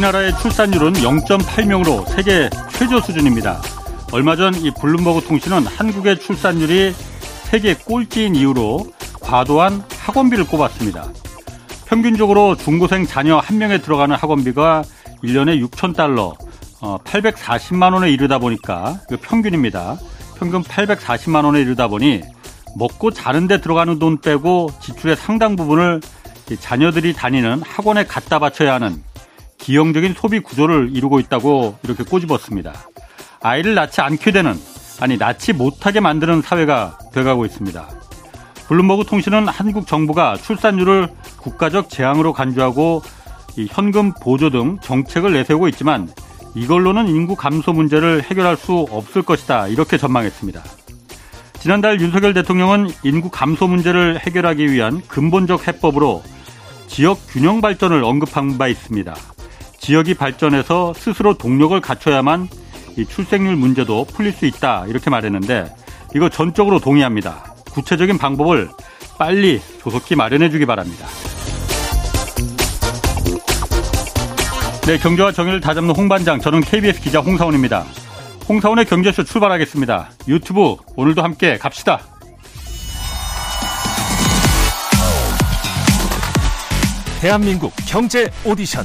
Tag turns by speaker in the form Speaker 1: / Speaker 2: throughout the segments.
Speaker 1: 우리나라의 출산율은 0.8명으로 세계 최저 수준입니다. 얼마 전 이 블룸버그 통신은 한국의 출산율이 세계 꼴찌인 이유로 과도한 학원비를 꼽았습니다. 평균적으로 중고생 자녀 한 명에 들어가는 학원비가 1년에 6천 달러, 840만 원에 이르다 보니까 그 평균입니다. 평균 840만 원에 이르다 보니 먹고 자는데 들어가는 돈 빼고 지출의 상당 부분을 자녀들이 다니는 학원에 갖다 바쳐야 하는 기형적인 소비 구조를 이루고 있다고 이렇게 꼬집었습니다. 아이를 낳지 않게 되는 아니 낳지 못하게 만드는 사회가 돼가고 있습니다. 블룸버그 통신은 한국 정부가 출산율을 국가적 재앙으로 간주하고 현금 보조 등 정책을 내세우고 있지만 이걸로는 인구 감소 문제를 해결할 수 없을 것이다 이렇게 전망했습니다. 지난달 윤석열 대통령은 인구 감소 문제를 해결하기 위한 근본적 해법으로 지역 균형 발전을 언급한 바 있습니다. 지역이 발전해서 스스로 동력을 갖춰야만 이 출생률 문제도 풀릴 수 있다 이렇게 말했는데 이거 전적으로 동의합니다. 구체적인 방법을 빨리 조속히 마련해 주기 바랍니다. 네, 경제와 정의를 다잡는 홍반장, 저는 KBS 기자 홍사원입니다. 홍사원의 경제쇼 출발하겠습니다. 유튜브 오늘도 함께 갑시다.
Speaker 2: 대한민국 경제 오디션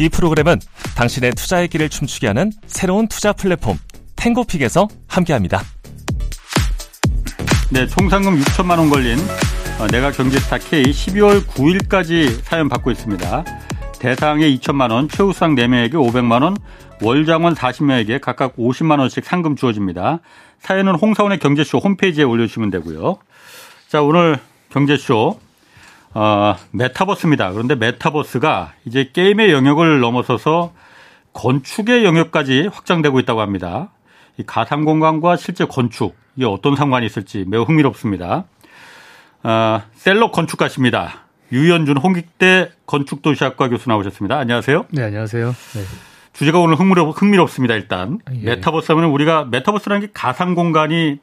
Speaker 2: 이 프로그램은 당신의 투자의 길을 춤추게 하는 새로운 투자 플랫폼 탱고픽에서 함께합니다.
Speaker 1: 네, 총 상금 6천만 원 걸린 어, 내가 경제스타 K 12월 9일까지 사연 받고 있습니다. 대상에 2천만 원, 최우상 4명에게 500만 원, 월장원 40명에게 각각 50만 원씩 상금 주어집니다. 사연은 홍사원의 경제쇼 홈페이지에 올려주시면 되고요. 자, 오늘 경제쇼 어, 메타버스입니다. 그런데 메타버스가 이제 게임의 영역을 넘어서서 건축의 영역까지 확장되고 있다고 합니다. 이 가상 공간과 실제 건축 이게 어떤 상관이 있을지 매우 흥미롭습니다. 어, 셀럽 건축가십니다. 유현준 홍익대 건축도시학과 교수 나오셨습니다. 안녕하세요.
Speaker 3: 네, 안녕하세요. 네.
Speaker 1: 주제가 오늘 흥미롭, 흥미롭습니다. 일단 예. 메타버스 하면 우리가 메타버스라는 게 가상 공간이를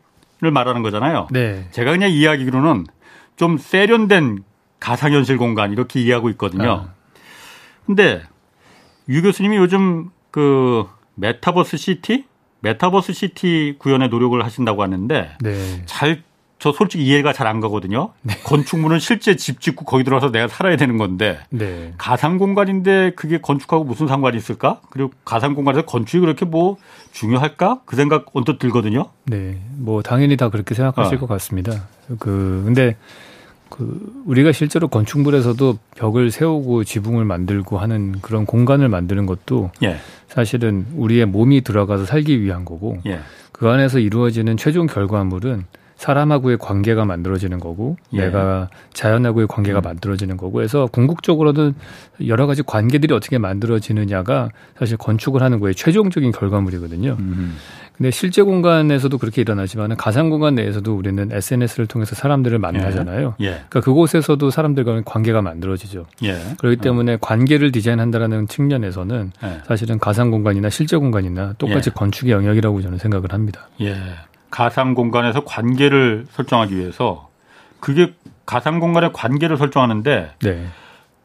Speaker 1: 말하는 거잖아요.
Speaker 3: 네.
Speaker 1: 제가 그냥 이야기로는 좀 세련된 가상현실 공간 이렇게 이해하고 있거든요. 아. 근데 유 교수님이 요즘 그 메타버스 city, 메타버스 city 구현에 노력을 하신다고 하는데
Speaker 3: 네.
Speaker 1: 잘 저 솔직히 이해가 잘 안 가거든요. 네. 건축물은 실제 집 짓고 거기 들어와서 내가 살아야 되는 건데
Speaker 3: 네.
Speaker 1: 가상 공간인데 그게 건축하고 무슨 상관이 있을까? 그리고 가상 공간에서 건축이 그렇게 뭐 중요할까? 그 생각 언뜻 들거든요.
Speaker 3: 네, 뭐 당연히 다 그렇게 생각하실 어. 것 같습니다. 그 근데 그 우리가 실제로 건축물에서도 벽을 세우고 지붕을 만들고 하는 그런 공간을 만드는 것도
Speaker 1: 예.
Speaker 3: 사실은 우리의 몸이 들어가서 살기 위한 거고
Speaker 1: 예.
Speaker 3: 그 안에서 이루어지는 최종 결과물은 사람하고의 관계가 만들어지는 거고 예. 내가 자연하고의 관계가 음. 만들어지는 거고 해서 궁극적으로는 여러 가지 관계들이 어떻게 만들어지느냐가 사실 건축을 하는 거에 최종적인 결과물이거든요.
Speaker 1: 음.
Speaker 3: 근데 실제 공간에서도 그렇게 일어나지만 가상 공간 내에서도 우리는 SNS를 통해서 사람들을 만나잖아요.
Speaker 1: 예. 예.
Speaker 3: 그러니까 그곳에서도 사람들과 관계가 만들어지죠.
Speaker 1: 예.
Speaker 3: 그렇기 때문에 어. 관계를 디자인한다라는 측면에서는
Speaker 1: 예.
Speaker 3: 사실은 가상 공간이나 실제 공간이나 똑같이 예. 건축의 영역이라고 저는 생각을 합니다.
Speaker 1: 예. 가상 공간에서 관계를 설정하기 위해서 그게 가상 공간의 관계를 설정하는데
Speaker 3: 네.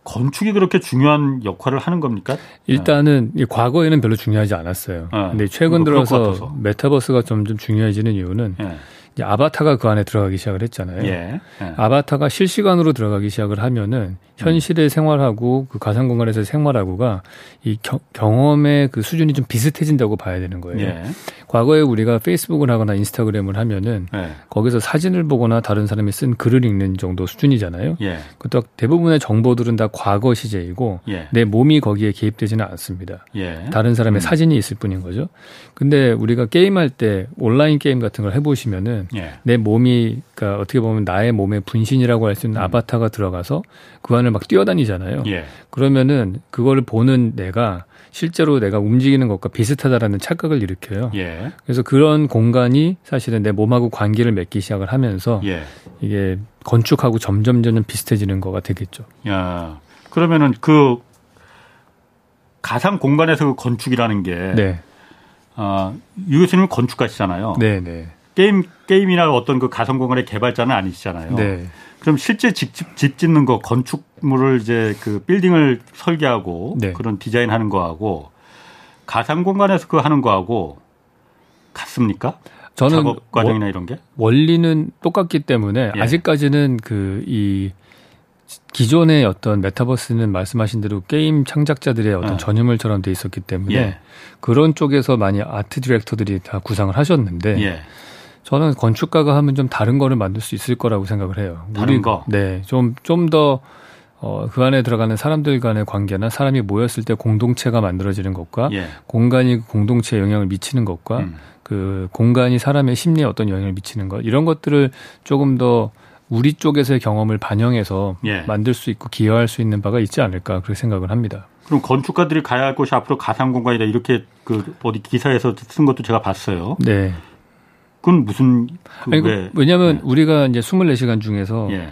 Speaker 1: 건축이 그렇게 중요한 역할을 하는 겁니까?
Speaker 3: 일단은 네. 과거에는 별로 중요하지 않았어요. 네. 근데 최근 들어서 메타버스가 점점 중요해지는 이유는 네. 아바타가 그 안에 들어가기 시작을 했잖아요.
Speaker 1: 예. 예.
Speaker 3: 아바타가 실시간으로 들어가기 시작을 하면은 현실의 음. 생활하고 그 가상 공간에서 생활하고가 이 겨, 경험의 그 수준이 좀 비슷해진다고 봐야 되는 거예요.
Speaker 1: 예.
Speaker 3: 과거에 우리가 페이스북을 하거나 인스타그램을 하면은
Speaker 1: 예.
Speaker 3: 거기서 사진을 보거나 다른 사람이 쓴 글을 읽는 정도 수준이잖아요.
Speaker 1: 예.
Speaker 3: 그것도 대부분의 정보들은 다 과거 시제이고
Speaker 1: 예.
Speaker 3: 내 몸이 거기에 개입되지는 않습니다.
Speaker 1: 예.
Speaker 3: 다른 사람의 음. 사진이 있을 뿐인 거죠. 근데 우리가 게임할 때 온라인 게임 같은 걸 해보시면은
Speaker 1: 예.
Speaker 3: 내 몸이 그러니까 어떻게 보면 나의 몸의 분신이라고 할 수 있는
Speaker 1: 음.
Speaker 3: 아바타가 들어가서 그 안을 막 뛰어다니잖아요.
Speaker 1: 예.
Speaker 3: 그러면은 그거를 보는 내가 실제로 내가 움직이는 것과 비슷하다라는 착각을 일으켜요.
Speaker 1: 예.
Speaker 3: 그래서 그런 공간이 사실은 내 몸하고 관계를 맺기 시작을 하면서
Speaker 1: 예.
Speaker 3: 이게 건축하고 점점 점점 비슷해지는 거가 되겠죠.
Speaker 1: 야. 그러면은 그 가상 공간에서 그 건축이라는 게
Speaker 3: 네,
Speaker 1: 아, 유 교수님은 건축가시잖아요.
Speaker 3: 네, 네,
Speaker 1: 게임 게임이나 어떤 그 가상 공간의 개발자는 아니시잖아요.
Speaker 3: 네.
Speaker 1: 그럼 실제 집, 집, 집 짓는 거 건축물을 이제 그 빌딩을 설계하고
Speaker 3: 네.
Speaker 1: 그런 디자인하는 거하고 가상 공간에서 그 하는 거하고 같습니까?
Speaker 3: 저는
Speaker 1: 작업 과정이나 이런 게?
Speaker 3: 원리는 똑같기 때문에
Speaker 1: 예.
Speaker 3: 아직까지는 그 이 기존의 어떤 메타버스는 말씀하신 대로 게임 창작자들의 어떤
Speaker 1: 예.
Speaker 3: 전유물처럼 돼 있었기 때문에
Speaker 1: 예.
Speaker 3: 그런 쪽에서 많이 아트 디렉터들이 다 구상을 하셨는데
Speaker 1: 예.
Speaker 3: 저는 건축가가 하면 좀 다른 거를 만들 수 있을 거라고 생각을 해요.
Speaker 1: 다른 거?
Speaker 3: 네, 좀 좀 더 어, 그 안에 들어가는 사람들 간의 관계나 사람이 모였을 때 공동체가 만들어지는 것과
Speaker 1: 예.
Speaker 3: 공간이 공동체에 영향을 미치는 것과
Speaker 1: 음.
Speaker 3: 그 공간이 사람의 심리에 어떤 영향을 미치는 것 이런 것들을 조금 더 우리 쪽에서의 경험을 반영해서
Speaker 1: 예.
Speaker 3: 만들 수 있고 기여할 수 있는 바가 있지 않을까 그렇게 생각을 합니다.
Speaker 1: 그럼 건축가들이 가야 할 곳이 앞으로 가상 공간이다 이렇게 그 어디 기사에서 쓴 것도 제가 봤어요.
Speaker 3: 네.
Speaker 1: 그건 무슨 그
Speaker 3: 아니,
Speaker 1: 왜?
Speaker 3: 왜냐하면
Speaker 1: 네.
Speaker 3: 우리가 이제 24시간 중에서
Speaker 1: 예.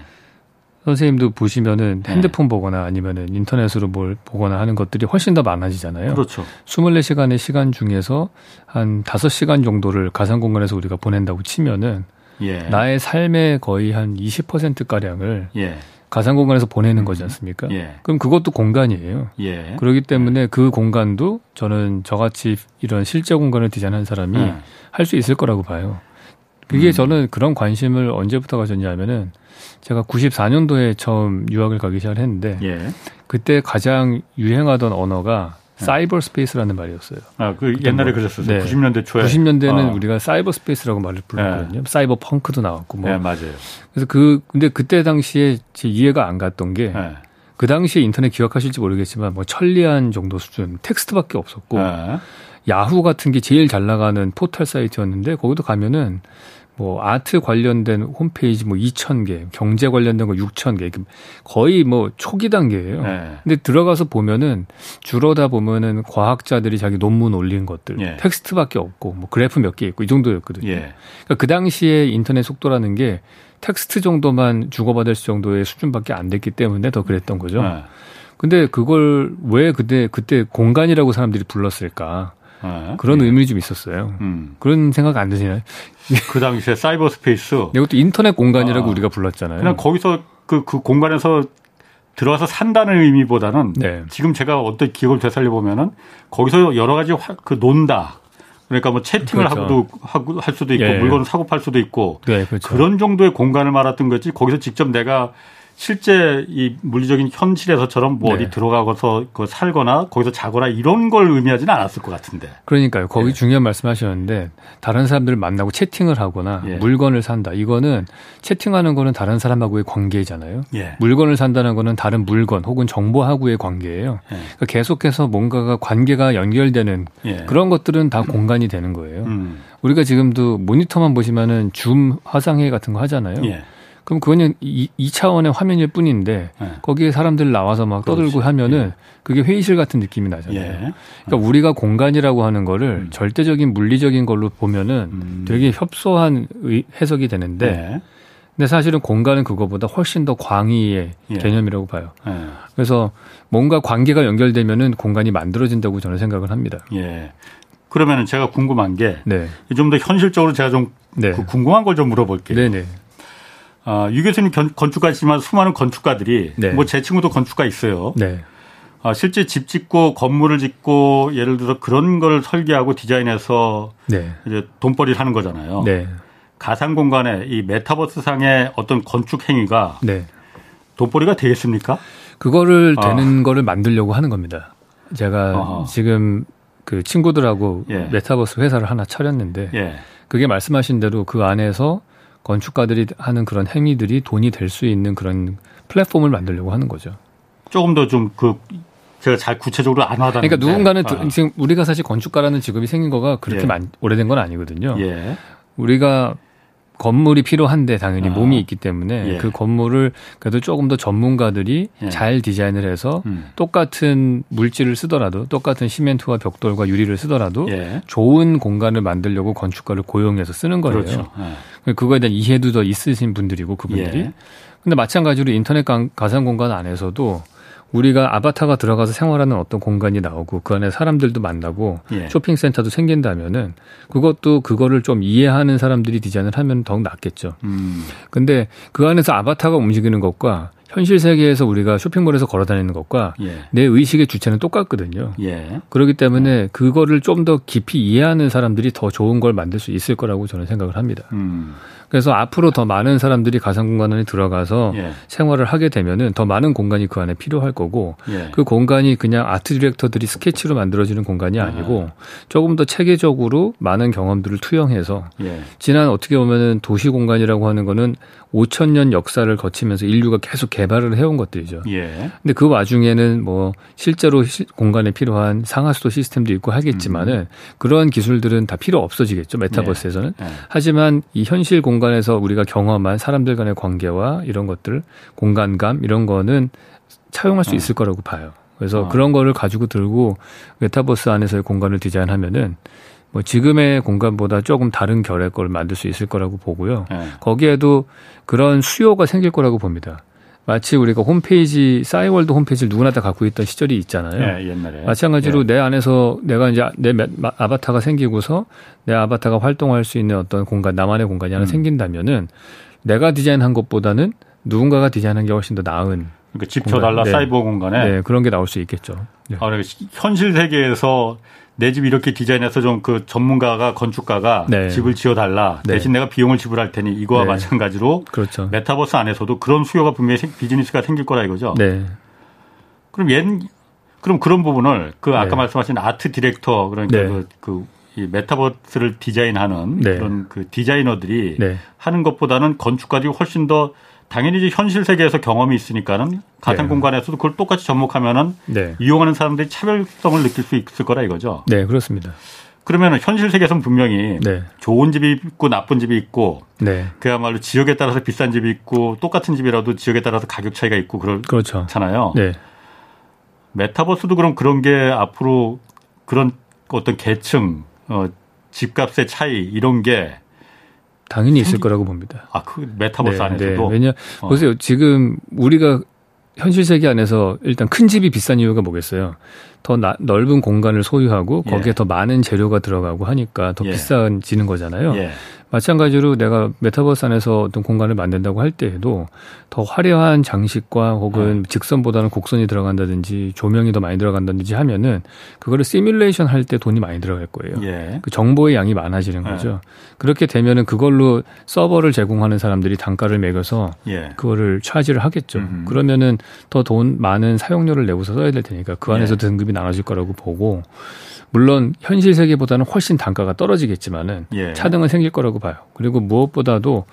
Speaker 3: 선생님도 보시면은
Speaker 1: 네.
Speaker 3: 핸드폰 보거나 아니면은 인터넷으로 뭘 보거나 하는 것들이 훨씬 더 많아지잖아요.
Speaker 1: 그렇죠.
Speaker 3: 24시간의 시간 중에서 한 5시간 정도를 가상 공간에서 우리가 보낸다고 치면은
Speaker 1: 예.
Speaker 3: 나의 삶의 거의 한 20%가량을
Speaker 1: 예.
Speaker 3: 가상 공간에서 보내는 거지 않습니까?
Speaker 1: 예.
Speaker 3: 그럼 그것도 공간이에요.
Speaker 1: 예.
Speaker 3: 그렇기 때문에 그 공간도 저는 저같이 이런 실제 공간을 디자인한 사람이
Speaker 1: 예.
Speaker 3: 할 수 있을 거라고 봐요. 그게
Speaker 1: 음.
Speaker 3: 저는 그런 관심을 언제부터 가졌냐면은 제가 94년도에 처음 유학을 가기 시작을 했는데
Speaker 1: 예.
Speaker 3: 그때 가장 유행하던 언어가
Speaker 1: 네.
Speaker 3: 사이버 스페이스라는 말이었어요.
Speaker 1: 아, 그 옛날에
Speaker 3: 뭐,
Speaker 1: 그랬었어요.
Speaker 3: 네.
Speaker 1: 90년대 초에.
Speaker 3: 90년대는
Speaker 1: 어.
Speaker 3: 우리가 사이버 스페이스라고 말을 불렀거든요. 사이버 펑크도 나왔고 뭐.
Speaker 1: 네, 맞아요.
Speaker 3: 그래서 그 근데 그때 당시에 제 이해가 안 갔던 게그
Speaker 1: 네.
Speaker 3: 당시에 인터넷 기억하실지 모르겠지만 뭐 천리안 정도 수준 텍스트밖에 없었고
Speaker 1: 네.
Speaker 3: 야후 같은 게 제일 잘 나가는 포털 사이트였는데 거기도 가면은 뭐 아트 관련된 홈페이지 뭐 2,000개, 경제 관련된 거 6,000개, 거의 뭐 초기 단계예요.
Speaker 1: 네.
Speaker 3: 근데 들어가서 보면은 들여다 보면은 과학자들이 자기 논문 올린 것들
Speaker 1: 예.
Speaker 3: 텍스트밖에 없고 뭐 그래프 몇 개 있고 이 정도였거든요.
Speaker 1: 예.
Speaker 3: 그러니까 그 당시에 인터넷 속도라는 게 텍스트 정도만 주고받을 정도의 수준밖에 안 됐기 때문에 더 그랬던 거죠.
Speaker 1: 네.
Speaker 3: 근데 그걸 왜 그때 그때 공간이라고 사람들이 불렀을까?
Speaker 1: 네.
Speaker 3: 그런
Speaker 1: 예.
Speaker 3: 의문이 좀 있었어요.
Speaker 1: 음.
Speaker 3: 그런 생각 안 드시나요?
Speaker 1: 그 당시에 사이버 스페이스.
Speaker 3: 이것도 인터넷 공간이라고
Speaker 1: 아.
Speaker 3: 우리가 불렀잖아요.
Speaker 1: 그냥 거기서 그, 그 공간에서 들어와서 산다는 의미보다는
Speaker 3: 네.
Speaker 1: 지금 제가 어떤 기억을 되살려 보면은 거기서 여러 가지 화- 그 논다. 그러니까 뭐 채팅을
Speaker 3: 그렇죠.
Speaker 1: 하고도 하고 할 수도 있고
Speaker 3: 예.
Speaker 1: 물건을 사고 팔 수도 있고
Speaker 3: 네, 그렇죠.
Speaker 1: 그런 정도의 공간을 말았던 거지 거기서 직접 내가 실제 이 물리적인 현실에서처럼 뭐
Speaker 3: 네.
Speaker 1: 어디 들어가서 그 살거나 거기서 자거나 이런 걸 의미하지는 않았을 것 같은데.
Speaker 3: 그러니까요. 거기
Speaker 1: 예.
Speaker 3: 중요한 말씀하셨는데 다른 사람들을 만나고 채팅을 하거나
Speaker 1: 예.
Speaker 3: 물건을 산다. 이거는 채팅하는 거는 다른 사람하고의 관계잖아요.
Speaker 1: 예.
Speaker 3: 물건을 산다는 거는 다른 물건 혹은 정보하고의 관계예요.
Speaker 1: 예.
Speaker 3: 그러니까 계속해서 뭔가가 관계가 연결되는
Speaker 1: 예.
Speaker 3: 그런 것들은 다 공간이 되는 거예요.
Speaker 1: 음.
Speaker 3: 우리가 지금도 모니터만 보시면은 줌 화상회의 같은 거 하잖아요.
Speaker 1: 예.
Speaker 3: 그럼 그거는 이, 이 차원의 화면일 뿐인데
Speaker 1: 예.
Speaker 3: 거기에 사람들 나와서 막 떠들고
Speaker 1: 그렇지.
Speaker 3: 하면은 그게 회의실 같은 느낌이 나잖아요.
Speaker 1: 예.
Speaker 3: 그러니까 우리가 공간이라고 하는 거를
Speaker 1: 음.
Speaker 3: 절대적인 물리적인 걸로 보면은
Speaker 1: 음.
Speaker 3: 되게 협소한 의- 해석이 되는데
Speaker 1: 네.
Speaker 3: 근데 사실은 공간은 그거보다 훨씬 더 광의의
Speaker 1: 예.
Speaker 3: 개념이라고 봐요.
Speaker 1: 예.
Speaker 3: 그래서 뭔가 관계가 연결되면은 공간이 만들어진다고 저는 생각을 합니다.
Speaker 1: 예. 그러면은 제가 궁금한 게 좀더
Speaker 3: 네.
Speaker 1: 현실적으로 제가 좀
Speaker 3: 네.
Speaker 1: 그 궁금한 걸 좀 물어볼게요.
Speaker 3: 네네.
Speaker 1: 아, 유 교수님 견- 건축가시지만 수많은 건축가들이
Speaker 3: 네.
Speaker 1: 뭐제 친구도 건축가 있어요.
Speaker 3: 네.
Speaker 1: 아, 실제 집 짓고 건물을 짓고 예를 들어 그런 걸 설계하고 디자인해서
Speaker 3: 네.
Speaker 1: 이제 돈벌이를 하는 거잖아요.
Speaker 3: 네.
Speaker 1: 가상 공간에 이 메타버스 상의 어떤 건축 행위가
Speaker 3: 네.
Speaker 1: 돈벌이가 되겠습니까?
Speaker 3: 그거를
Speaker 1: 아.
Speaker 3: 되는 거를 만들려고 하는 겁니다. 제가
Speaker 1: 어허.
Speaker 3: 지금 그 친구들하고
Speaker 1: 예.
Speaker 3: 메타버스 회사를 하나 차렸는데
Speaker 1: 예.
Speaker 3: 그게 말씀하신 대로 그 안에서 건축가들이 하는 그런 행위들이 돈이 될 수 있는 그런 플랫폼을 만들려고 하는 거죠.
Speaker 1: 조금 더 좀 그 제가 잘 구체적으로 안 와닿는데.
Speaker 3: 그러니까 누군가는 드-
Speaker 1: 아.
Speaker 3: 지금 우리가 사실 건축가라는 직업이 생긴 거가 그렇게
Speaker 1: 예.
Speaker 3: 많, 오래된 건 아니거든요.
Speaker 1: 예.
Speaker 3: 우리가 건물이 필요한데 당연히
Speaker 1: 아.
Speaker 3: 몸이 있기 때문에
Speaker 1: 예.
Speaker 3: 그 건물을 그래도 조금 더 전문가들이
Speaker 1: 예.
Speaker 3: 잘 디자인을 해서
Speaker 1: 음.
Speaker 3: 똑같은 물질을 쓰더라도 똑같은 시멘트와 벽돌과 유리를 쓰더라도
Speaker 1: 예.
Speaker 3: 좋은 공간을 만들려고 건축가를 고용해서 쓰는 거예요.
Speaker 1: 그렇죠. 예.
Speaker 3: 그거에 대한 이해도 더 있으신 분들이고 그분들이.
Speaker 1: 예.
Speaker 3: 근데 마찬가지로 인터넷 가- 가상 공간 안에서도 우리가 아바타가 들어가서 생활하는 어떤 공간이 나오고 그 안에 사람들도 만나고
Speaker 1: 예.
Speaker 3: 쇼핑센터도 생긴다면은 그것도 그거를 좀 이해하는 사람들이 디자인을 하면 더욱 낫겠죠.
Speaker 1: 음.
Speaker 3: 근데 그 안에서 아바타가 움직이는 것과 현실 세계에서 우리가 쇼핑몰에서 걸어 다니는 것과
Speaker 1: 예.
Speaker 3: 내 의식의 주체는 똑같거든요.
Speaker 1: 예.
Speaker 3: 그렇기 때문에 그거를 좀 더 깊이 이해하는 사람들이 더 좋은 걸 만들 수 있을 거라고 저는 생각을 합니다.
Speaker 1: 음.
Speaker 3: 그래서 앞으로 더 많은 사람들이 가상 공간 안에 들어가서
Speaker 1: 예.
Speaker 3: 생활을 하게 되면은 더 많은 공간이 그 안에 필요할 거고
Speaker 1: 예.
Speaker 3: 그 공간이 그냥 아트 디렉터들이 스케치로 만들어지는 공간이 아니고 조금 더 체계적으로 많은 경험들을 투영해서
Speaker 1: 예.
Speaker 3: 지난 어떻게 보면은 도시 공간이라고 하는 거는 5천 년 역사를 거치면서 인류가 계속 개발을 해온 것들이죠.
Speaker 1: 예.
Speaker 3: 근데 그 와중에는 뭐 실제로 시- 공간에 필요한 상하수도 시스템도 있고 하겠지만은 그러한 기술들은 다 필요 없어지겠죠 메타버스에서는.
Speaker 1: 예.
Speaker 3: 하지만 이 현실 공간 에서 우리가 경험한 사람들 간의 관계와 이런 것들, 공간감 이런 거는 차용할 수
Speaker 1: 어.
Speaker 3: 있을 거라고 봐요. 그래서
Speaker 1: 어.
Speaker 3: 그런 거를 가지고 들고 메타버스 안에서의 공간을 디자인하면은 뭐 지금의 공간보다 조금 다른 결의 걸 만들 수 있을 거라고 보고요.
Speaker 1: 예.
Speaker 3: 거기에도 그런 수요가 생길 거라고 봅니다. 마치 우리가 홈페이지, 싸이월드 홈페이지를 누구나 다 갖고 있던 시절이 있잖아요.
Speaker 1: 예. 옛날에.
Speaker 3: 마찬가지로
Speaker 1: 예.
Speaker 3: 내 안에서 내가 이제 내 아바타가 생기고서 내 아바타가 활동할 수 있는 어떤 공간, 나만의 공간이 하나
Speaker 1: 음.
Speaker 3: 생긴다면은 내가 디자인한 것보다는 누군가가 디자인한 게 훨씬 더 나은
Speaker 1: 그러니까 집
Speaker 3: 공간.
Speaker 1: 줘달라
Speaker 3: 네.
Speaker 1: 사이버 공간에
Speaker 3: 네, 그런 게 나올 수 있겠죠. 네.
Speaker 1: 아, 그러니까 시- 현실 세계에서 내 집 이렇게 디자인해서 좀 그 전문가가 건축가가
Speaker 3: 네.
Speaker 1: 집을 지어달라
Speaker 3: 네.
Speaker 1: 대신 내가 비용을 지불할 테니 이거와
Speaker 3: 네.
Speaker 1: 마찬가지로
Speaker 3: 그렇죠.
Speaker 1: 메타버스 안에서도 그런 수요가 분명히 생- 비즈니스가 생길 거라 이거죠.
Speaker 3: 네.
Speaker 1: 그럼 옛 그럼 그런 부분을 그 아까
Speaker 3: 네.
Speaker 1: 말씀하신 아트 디렉터 그러니까
Speaker 3: 네.
Speaker 1: 그, 그, 이 메타버스를 디자인하는
Speaker 3: 네.
Speaker 1: 그런 그 디자이너들이
Speaker 3: 네.
Speaker 1: 하는 것보다는 건축가들이 훨씬 더 당연히 이제 현실 세계에서 경험이 있으니까는 가상
Speaker 3: 네.
Speaker 1: 공간에서도 그걸 똑같이 접목하면은
Speaker 3: 네.
Speaker 1: 이용하는 사람들이 차별성을 느낄 수 있을 거라 이거죠.
Speaker 3: 네, 그렇습니다.
Speaker 1: 그러면 현실 세계에서는 분명히
Speaker 3: 네.
Speaker 1: 좋은 집이 있고 나쁜 집이 있고
Speaker 3: 네.
Speaker 1: 그야말로 지역에 따라서 비싼 집이 있고 똑같은 집이라도 지역에 따라서 가격 차이가 있고
Speaker 3: 그렇죠.
Speaker 1: 그렇잖아요.
Speaker 3: 네.
Speaker 1: 메타버스도 그럼 그런 게 앞으로 그런 어떤 계층, 어, 집값의 차이 이런 게
Speaker 3: 당연히 있을 거라고 봅니다.
Speaker 1: 아, 그 메타버스 안에서도
Speaker 3: 왜냐
Speaker 1: 어.
Speaker 3: 보세요. 지금 우리가 현실 세계 안에서 일단 큰 집이 비싼 이유가 뭐겠어요? 더 나- 넓은 공간을 소유하고
Speaker 1: 예.
Speaker 3: 거기에 더 많은 재료가 들어가고 하니까 더
Speaker 1: 예.
Speaker 3: 비싸지는 거잖아요.
Speaker 1: 예.
Speaker 3: 마찬가지로 내가 메타버스 안에서 어떤 공간을 만든다고 할 때에도 더 화려한 장식과 혹은 직선보다는 곡선이 들어간다든지 조명이 더 많이 들어간다든지 하면은 그거를 시뮬레이션 할 때 돈이 많이 들어갈 거예요.
Speaker 1: 예.
Speaker 3: 그 정보의 양이 많아지는
Speaker 1: 네.
Speaker 3: 거죠. 그렇게 되면은 그걸로 서버를 제공하는 사람들이 단가를 매겨서
Speaker 1: 예.
Speaker 3: 그거를 차지를 하겠죠.
Speaker 1: 음흠.
Speaker 3: 그러면은 더 돈 많은 사용료를 내고서 써야 될 테니까 그 안에서
Speaker 1: 예.
Speaker 3: 등급이 나눠질 거라고 보고 물론 현실 세계보다는 훨씬 단가가 떨어지겠지만은
Speaker 1: 예.
Speaker 3: 차등은 생길 거라고 봐요. 그리고 무엇보다도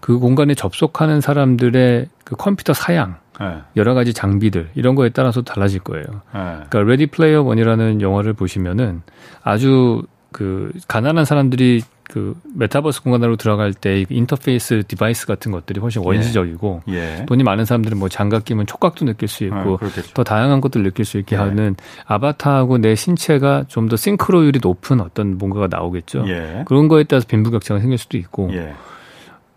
Speaker 3: 그 공간에 접속하는 사람들의 그 컴퓨터 사양,
Speaker 1: 예.
Speaker 3: 여러 가지 장비들 이런 거에 따라서 달라질 거예요.
Speaker 1: 예.
Speaker 3: 그러니까 레디 플레이어 원이라는 영화를 보시면은 아주 그 가난한 사람들이 그 메타버스 공간으로 들어갈 때그 interface device 같은 것들이 훨씬 원시적이고
Speaker 1: 예.
Speaker 3: 돈이 많은 사람들은 뭐 장갑 끼면 촉각도 느낄 수 있고
Speaker 1: 아.
Speaker 3: 더 다양한 것들을 느낄 수 있게
Speaker 1: 네.
Speaker 3: 하는 아바타하고 내 신체가 좀 더 싱크로율이 높은 어떤 뭔가가 나오겠죠.
Speaker 1: 예.
Speaker 3: 그런 거에 따라서 빈부격차가 생길 수도 있고
Speaker 1: 예.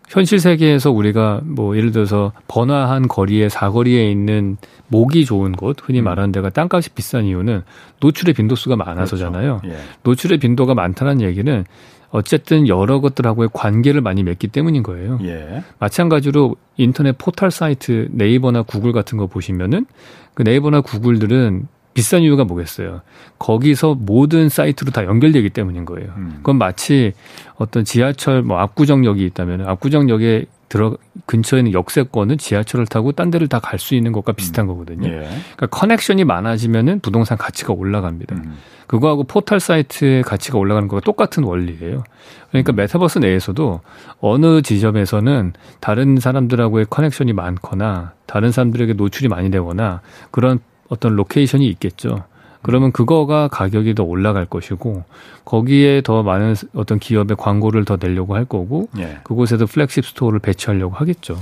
Speaker 3: 현실 세계에서 우리가 뭐 예를 들어서 번화한 거리에 사거리에 있는 목이 좋은 곳, 흔히
Speaker 1: 음.
Speaker 3: 말하는 데가 땅값이 비싼 이유는 노출의 빈도수가 많아서잖아요.
Speaker 1: 그렇죠. 예.
Speaker 3: 노출의 빈도가 많다는 얘기는 어쨌든 여러 것들하고의 관계를 많이 맺기 때문인 거예요.
Speaker 1: 예.
Speaker 3: 마찬가지로 인터넷 포털 사이트 네이버나 구글 같은 거 보시면은 그 네이버나 구글들은 비싼 이유가 뭐겠어요? 거기서 모든 사이트로 다 연결되기 때문인 거예요.
Speaker 1: 음.
Speaker 3: 그건 마치 어떤 지하철 뭐 압구정역이 있다면 압구정역에 들어 근처에 있는 역세권은 지하철을 타고 딴 데를 다 갈 수 있는 것과 비슷한 거거든요.
Speaker 1: 예.
Speaker 3: 그러니까 connection이 많아지면은 부동산 가치가 올라갑니다.
Speaker 1: 음.
Speaker 3: 그거하고 포털 사이트의 가치가 올라가는 거가 똑같은 원리예요. 그러니까 메타버스 내에서도 어느 지점에서는 다른 사람들하고의 connection이 많거나 다른 사람들에게 노출이 많이 되거나 그런 어떤 location이 있겠죠. 그러면 그거가 가격이 더 올라갈 것이고 거기에 더 많은 어떤 기업의 광고를 더 내려고 할 거고
Speaker 1: 예.
Speaker 3: 그곳에도 flagship store를 배치하려고 하겠죠.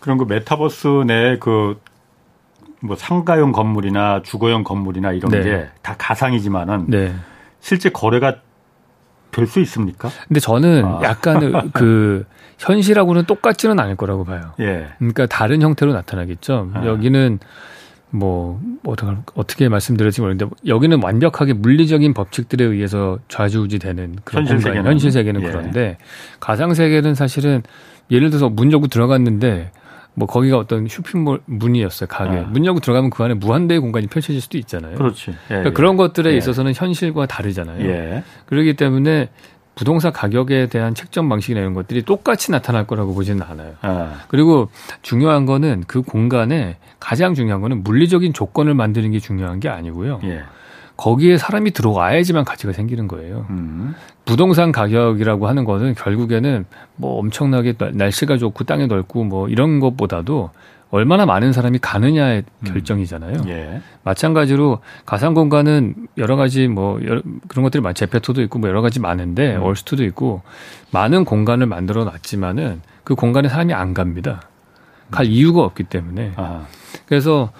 Speaker 1: 그럼 그 메타버스 내 그 뭐 상가용 건물이나 주거용 건물이나 이런
Speaker 3: 네.
Speaker 1: 게 다 가상이지만은
Speaker 3: 네.
Speaker 1: 실제 거래가 될 수 있습니까?
Speaker 3: 근데 저는
Speaker 1: 아.
Speaker 3: 약간 그 현실하고는 똑같지는 않을 거라고 봐요.
Speaker 1: 예.
Speaker 3: 그러니까 다른 형태로 나타나겠죠.
Speaker 1: 아.
Speaker 3: 여기는 뭐 어떻게 어떻게 말씀드릴지 모르겠는데 여기는 완벽하게 물리적인 법칙들에 의해서 좌지우지되는 그런
Speaker 1: 현실
Speaker 3: 공간,
Speaker 1: 세계는.
Speaker 3: 현실 세계는
Speaker 1: 예.
Speaker 3: 그런데 가상 세계는 사실은 예를 들어서 문 열고 들어갔는데 뭐 거기가 어떤 쇼핑몰 문이었어요 가게
Speaker 1: 아.
Speaker 3: 문 열고 들어가면 그 안에 무한대의 공간이 펼쳐질 수도 있잖아요.
Speaker 1: 그렇지. 예,
Speaker 3: 그러니까
Speaker 1: 예.
Speaker 3: 그런 것들에
Speaker 1: 예.
Speaker 3: 있어서는 현실과 다르잖아요.
Speaker 1: 예.
Speaker 3: 그렇기 때문에 부동산 가격에 대한 책정 방식이나 이런 것들이 똑같이 나타날 거라고 보지는 않아요.
Speaker 1: 아,
Speaker 3: 그리고 중요한 거는 그 공간에 가장 중요한 거는 물리적인 조건을 만드는 게 중요한 게 아니고요.
Speaker 1: 예.
Speaker 3: 거기에 사람이 들어와야지만 가치가 생기는 거예요.
Speaker 1: 음.
Speaker 3: 부동산 가격이라고 하는 것은 결국에는 뭐 엄청나게 날- 날씨가 좋고 땅이 넓고 뭐 이런 것보다도 얼마나 많은 사람이 가느냐의 결정이잖아요.
Speaker 1: 예.
Speaker 3: 마찬가지로 가상 공간은 여러 가지 뭐 여러- 그런 것들이 많 제페토도 있고 뭐 여러 가지 많은데
Speaker 1: 음.
Speaker 3: 얼스투도 있고 많은 공간을 만들어 놨지만은 그 공간에 사람이 안 갑니다. 갈 이유가 없기 때문에
Speaker 1: 아,
Speaker 3: 그래서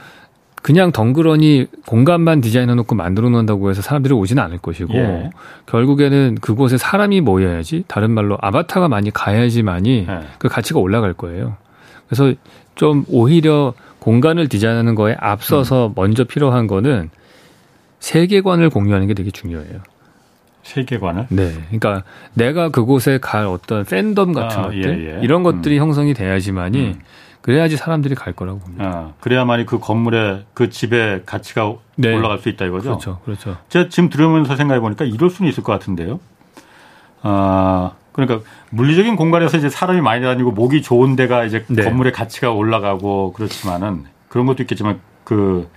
Speaker 3: 그냥 덩그러니 공간만 디자인해 놓고 만들어 놓는다고 해서 사람들이 오지는 않을 것이고
Speaker 1: 예.
Speaker 3: 결국에는 그곳에 사람이 모여야지 다른 말로 아바타가 많이 가야지만이
Speaker 1: 예.
Speaker 3: 그 가치가 올라갈 거예요. 그래서 좀 오히려 공간을 디자인하는 거에 앞서서 먼저 필요한 거는 세계관을 공유하는 게 되게 중요해요.
Speaker 1: 세계관을.
Speaker 3: 네. 그러니까 내가 그곳에 갈 어떤 팬덤 같은
Speaker 1: 아,
Speaker 3: 것들
Speaker 1: 예, 예.
Speaker 3: 이런 것들이 형성이 돼야지만이
Speaker 1: 음.
Speaker 3: 그래야지 사람들이 갈 거라고 봅니다.
Speaker 1: 아, 그래야만이 그 건물의 그 집의 가치가
Speaker 3: 네.
Speaker 1: 올라갈 수 있다 이거죠.
Speaker 3: 그렇죠. 그렇죠.
Speaker 1: 제가 지금 들으면서 생각해 보니까 이럴 수는 있을 것 같은데요. 아, 그러니까 물리적인 공간에서 이제 사람이 많이 다니고 목이 좋은 데가 이제
Speaker 3: 네.
Speaker 1: 건물의 가치가 올라가고 그렇지만은 그런 것도 있겠지만 그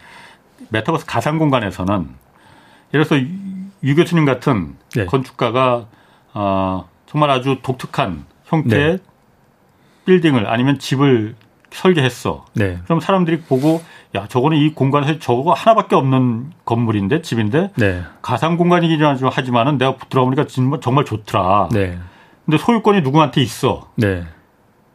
Speaker 1: 메타버스 가상 공간에서는 예를 들어서 유- 유 교수님 같은
Speaker 3: 네.
Speaker 1: 건축가가 아, 정말 아주 독특한 형태의
Speaker 3: 네.
Speaker 1: 빌딩을 아니면 집을 설계했어.
Speaker 3: 네.
Speaker 1: 그럼 사람들이 보고 야 저거는 이 공간에서 저거 하나밖에 없는 건물인데 집인데
Speaker 3: 네.
Speaker 1: 가상 공간이긴 하지만은 내가 들어보니까 정말, 정말 좋더라.
Speaker 3: 네.
Speaker 1: 근데 소유권이 누구한테 있어.
Speaker 3: 네.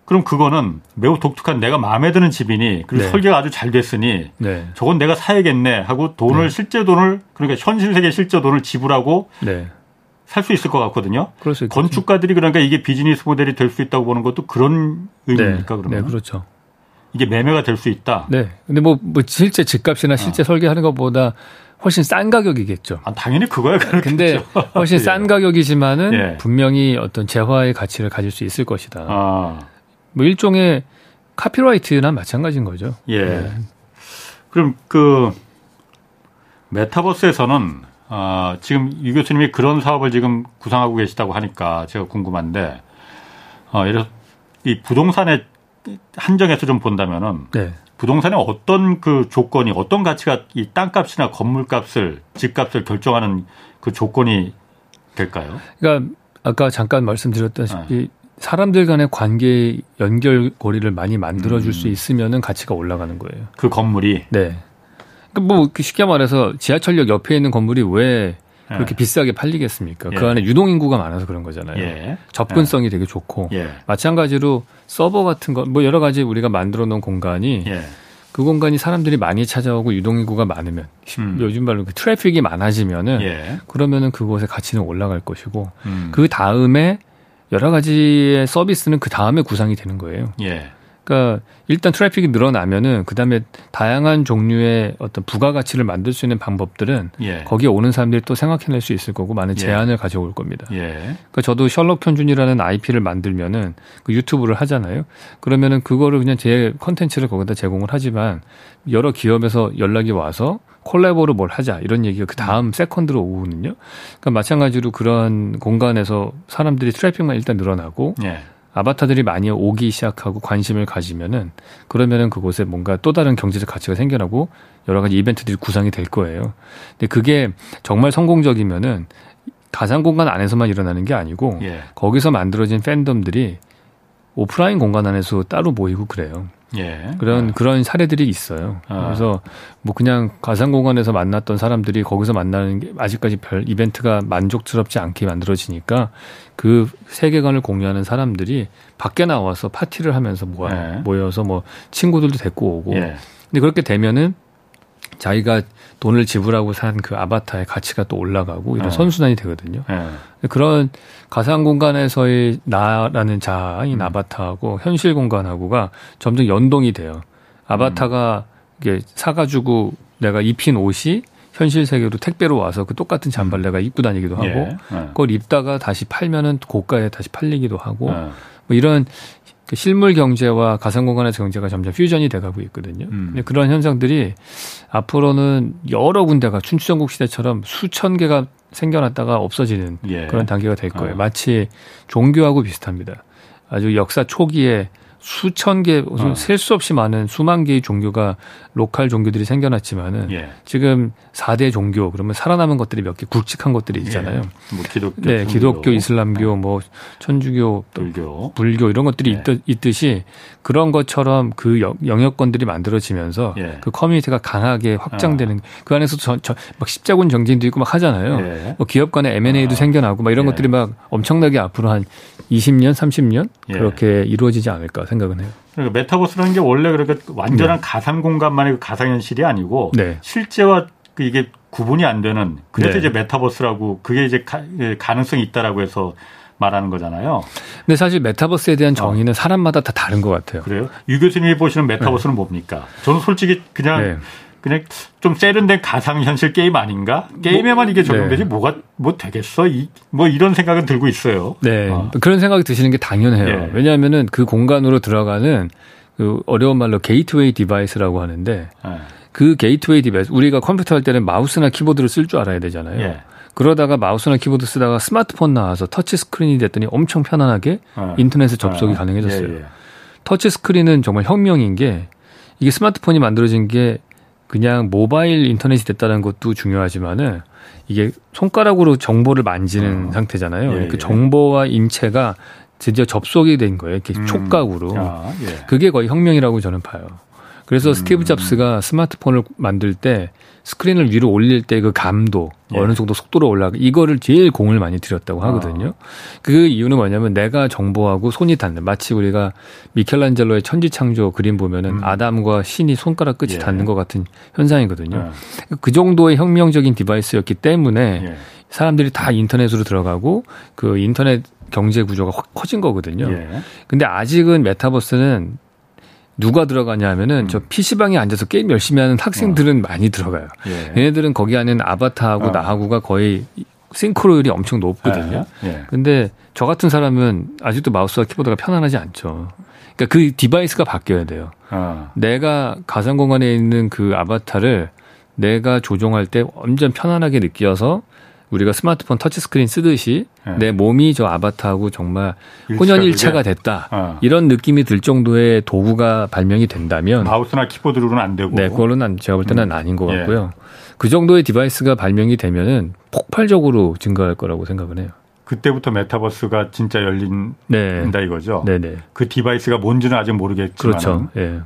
Speaker 1: 그럼 그거는 매우 독특한 내가 마음에 드는 집이니 그리고
Speaker 3: 네.
Speaker 1: 설계가 아주 잘 됐으니
Speaker 3: 네.
Speaker 1: 저건 내가 사야겠네 하고 돈을
Speaker 3: 네.
Speaker 1: 실제 돈을 그러니까 현실 세계 실제 돈을 지불하고
Speaker 3: 네.
Speaker 1: 살수 있을 것 같거든요. 건축가들이 그러니까 이게 비즈니스 모델이 될 수 있다고 보는 것도 그런 의미입니까
Speaker 3: 네.
Speaker 1: 그러면
Speaker 3: 네, 그렇죠.
Speaker 1: 이게 매매가 될 수 있다.
Speaker 3: 네. 근데 뭐, 뭐 실제 집값이나
Speaker 1: 어.
Speaker 3: 실제 설계하는 것보다 훨씬 싼 가격이겠죠.
Speaker 1: 아, 당연히 그거야 그렇겠죠.
Speaker 3: 근데 훨씬
Speaker 1: 예.
Speaker 3: 싼 가격이지만은
Speaker 1: 예.
Speaker 3: 분명히 어떤 재화의 가치를 가질 수 있을 것이다.
Speaker 1: 아,
Speaker 3: 뭐 일종의 카피라이트나 마찬가지인 거죠.
Speaker 1: 예.
Speaker 3: 네.
Speaker 1: 그럼 그 메타버스에서는 아, 지금 유 교수님이 그런 사업을 지금 구상하고 계시다고 하니까 제가 궁금한데 어, 예를 이 부동산의 한정에서 좀 본다면은
Speaker 3: 네.
Speaker 1: 부동산의 어떤 그 조건이 어떤 가치가 이 땅값이나 건물값을 집값을 결정하는 그 조건이 될까요?
Speaker 3: 그러니까 아까 잠깐 말씀드렸다시피
Speaker 1: 네.
Speaker 3: 사람들 간의 관계 연결고리를 많이 만들어 줄수
Speaker 1: 음.
Speaker 3: 있으면은 가치가 올라가는 거예요.
Speaker 1: 그 건물이
Speaker 3: 네. 그러니까 뭐 쉽게 말해서 지하철역 옆에 있는 건물이 왜 그렇게
Speaker 1: 예.
Speaker 3: 비싸게 팔리겠습니까?
Speaker 1: 예.
Speaker 3: 그 안에 유동 인구가 많아서 그런 거잖아요.
Speaker 1: 예.
Speaker 3: 접근성이 되게 좋고
Speaker 1: 예.
Speaker 3: 마찬가지로 서버 같은 거 뭐 여러 가지 우리가 만들어 놓은 공간이
Speaker 1: 예.
Speaker 3: 그 공간이 사람들이 많이 찾아오고 유동 인구가 많으면
Speaker 1: 음.
Speaker 3: 요즘 말로 그 트래픽이 많아지면은
Speaker 1: 예.
Speaker 3: 그러면은 그곳의 가치는 올라갈 것이고
Speaker 1: 음.
Speaker 3: 그 다음에 여러 가지의 서비스는 그 다음에 구상이 되는 거예요.
Speaker 1: 예.
Speaker 3: 그러니까 일단 트래픽이 늘어나면은 그 다음에 다양한 종류의 어떤 부가가치를 만들 수 있는 방법들은
Speaker 1: 예.
Speaker 3: 거기에 오는 사람들이 또 생각해낼 수 있을 거고 많은
Speaker 1: 예.
Speaker 3: 제안을 가져올 겁니다.
Speaker 1: 예.
Speaker 3: 그러니까 저도 셜록 현준이라는 IP를 만들면은 그 유튜브를 하잖아요. 그러면은 그거를 그냥 제 컨텐츠를 거기다 제공을 하지만 여러 기업에서 연락이 와서 콜라보로 뭘 하자 이런 얘기가 그 다음 second로 오거든요. 그러니까 마찬가지로 그런 공간에서 사람들이 트래픽만 일단 늘어나고
Speaker 1: 예.
Speaker 3: 아바타들이 많이 오기 시작하고 관심을 가지면은 그러면은 그곳에 뭔가 또 다른 경제적 가치가 생겨나고 여러 가지 이벤트들이 구상이 될 거예요. 근데 그게 정말 성공적이면은 가상 공간 안에서만 일어나는 게 아니고
Speaker 1: 예.
Speaker 3: 거기서 만들어진 팬덤들이 오프라인 공간 안에서 따로 모이고 그래요. 예. 그런 아. 그런 사례들이 있어요. 아. 그래서 뭐 그냥 가상 공간에서 만났던 사람들이 거기서 만나는 게 아직까지 별 이벤트가 만족스럽지 않게 만들어지니까 그 세계관을 공유하는 사람들이 밖에 나와서 파티를 하면서 모아, 예. 모여서 뭐 친구들도 데리고 오고. 예. 근데 그렇게 되면은 자기가 돈을 지불하고 산 그 아바타의 가치가 또 올라가고 이런 네. 선순환이 되거든요. 네. 그런 가상 공간에서의 나라는 자아인 음. 아바타하고 현실 공간하고가 점점 연동이 돼요. 아바타가 음. 이게 사가지고 내가 입힌 옷이 현실 세계로 택배로 와서 그 똑같은 잠바를 음. 내가 입고 다니기도 하고 예. 네. 그걸 입다가 다시 팔면은 고가에 다시 팔리기도 하고 네. 뭐 이런 그 실물 경제와 가상 공간에서 경제가 점점 퓨전이 돼가고 있거든요. 음. 근데 그런 현상들이 앞으로는 여러 군데가 춘추전국 시대처럼 수천 개가 생겨났다가 없어지는 예. 그런 단계가 될 거예요. 어. 마치 종교하고 비슷합니다. 아주 역사 초기에 수천 개, 어. 셀수 없이 많은 수만 개의 종교가 로컬 종교들이 생겨났지만은 예. 지금 4대 종교 그러면 살아남은 것들이 몇 개 굵직한 것들이 있잖아요.
Speaker 1: 예. 뭐 기독교,
Speaker 3: 네, 천주교. 기독교, 이슬람교, 네. 뭐 천주교, 불교, 불교 이런 것들이 예. 있듯, 이 그런 것처럼 그 영역권들이 만들어지면서 예. 그 커뮤니티가 강하게 확장되는 아. 그 안에서 저, 저, 막 십자군 정진도 있고 막 하잖아요. 예. 뭐 기업 간의 M&A도 아. 생겨나고 막 이런 예. 것들이 막 엄청나게 앞으로 한 20년, 30년 그렇게 이루어지지 않을까 생각은 해요.
Speaker 1: 그러니까 메타버스라는 게 원래 그렇게 완전한 네. 가상 공간만의 그 가상 현실이 아니고 네. 실제와 그 이게 구분이 안 되는 그래서 네. 이제 메타버스라고 그게 이제 가, 예, 가능성이 있다라고 해서 말하는 거잖아요.
Speaker 3: 근데 사실 메타버스에 대한 어. 정의는 어. 사람마다 다 다른 것 같아요.
Speaker 1: 그래요? 유 교수님이 보시는 메타버스는 네. 뭡니까? 저는 솔직히 그냥 네. 그냥 좀 세련된 가상현실 게임 아닌가? 게임에만 이게 적용되지 네. 뭐가 뭐 되겠어? 이, 뭐 이런 생각은 들고 있어요.
Speaker 3: 네. 어. 그런 생각이 드시는 게 당연해요. 네. 왜냐하면은 그 공간으로 들어가는 그 어려운 말로 gateway device라고 하는데 네. 그 gateway device 우리가 컴퓨터 할 때는 마우스나 키보드를 쓸 줄 알아야 되잖아요. 예. 그러다가 마우스나 키보드 쓰다가 스마트폰 나와서 터치 스크린이 됐더니 엄청 편안하게 어. 인터넷에 접속이 어. 가능해졌어요. 예, 예. 터치 스크린은 정말 혁명인 게 이게 스마트폰이 만들어진 게 그냥 모바일 인터넷이 됐다는 것도 중요하지만은 이게 손가락으로 정보를 만지는 어. 상태잖아요. 예, 그 예. 정보와 인체가 드디어 접속이 된 거예요. 이렇게 음. 촉각으로. 아, 예. 그게 거의 혁명이라고 저는 봐요. 그래서 음. 스티브 잡스가 스마트폰을 만들 때 스크린을 위로 올릴 때 그 감도 예. 어느 정도 속도로 올라가 이거를 제일 공을 많이 들였다고 아. 하거든요. 아. 그 이유는 뭐냐면 내가 정보하고 손이 닿는 마치 우리가 미켈란젤로의 천지창조 그림 보면은 음. 아담과 신이 손가락 끝이 예. 닿는 것 같은 현상이거든요. 예. 그 정도의 혁명적인 디바이스였기 때문에 예. 사람들이 다 인터넷으로 들어가고 그 인터넷 경제 구조가 확 커진 거거든요. 예. 근데 아직은 메타버스는 누가 들어가냐 하면은 음. 저 PC방에 앉아서 게임 열심히 하는 학생들은 어. 많이 들어가요. 예. 얘네들은 거기 안에는 아바타하고 어. 나하고가 거의 싱크로율이 엄청 높거든요. 예. 예. 근데 저 같은 사람은 아직도 마우스와 키보드가 편안하지 않죠. 그러니까 그 device가 바뀌어야 돼요. 어. 내가 가상 공간에 있는 그 아바타를 내가 조종할 때 완전 편안하게 느껴서 우리가 스마트폰 터치스크린 쓰듯이 네. 내 몸이 저 아바타하고 정말 혼연일체가 됐다. 어. 이런 느낌이 들 정도의 도구가 발명이 된다면
Speaker 1: 마우스나 키보드로는 안 되고.
Speaker 3: 네, 그걸로는 제가 볼 때는 음. 아닌 것 예. 같고요. 예. 그 정도의 device가 발명이 되면은 폭발적으로 증가할 거라고 생각을 해요.
Speaker 1: 그때부터 메타버스가 진짜 열린다 네. 이거죠. 네네. 네. 그 device가 뭔지는 아직 모르겠지만
Speaker 3: 그렇죠. 예.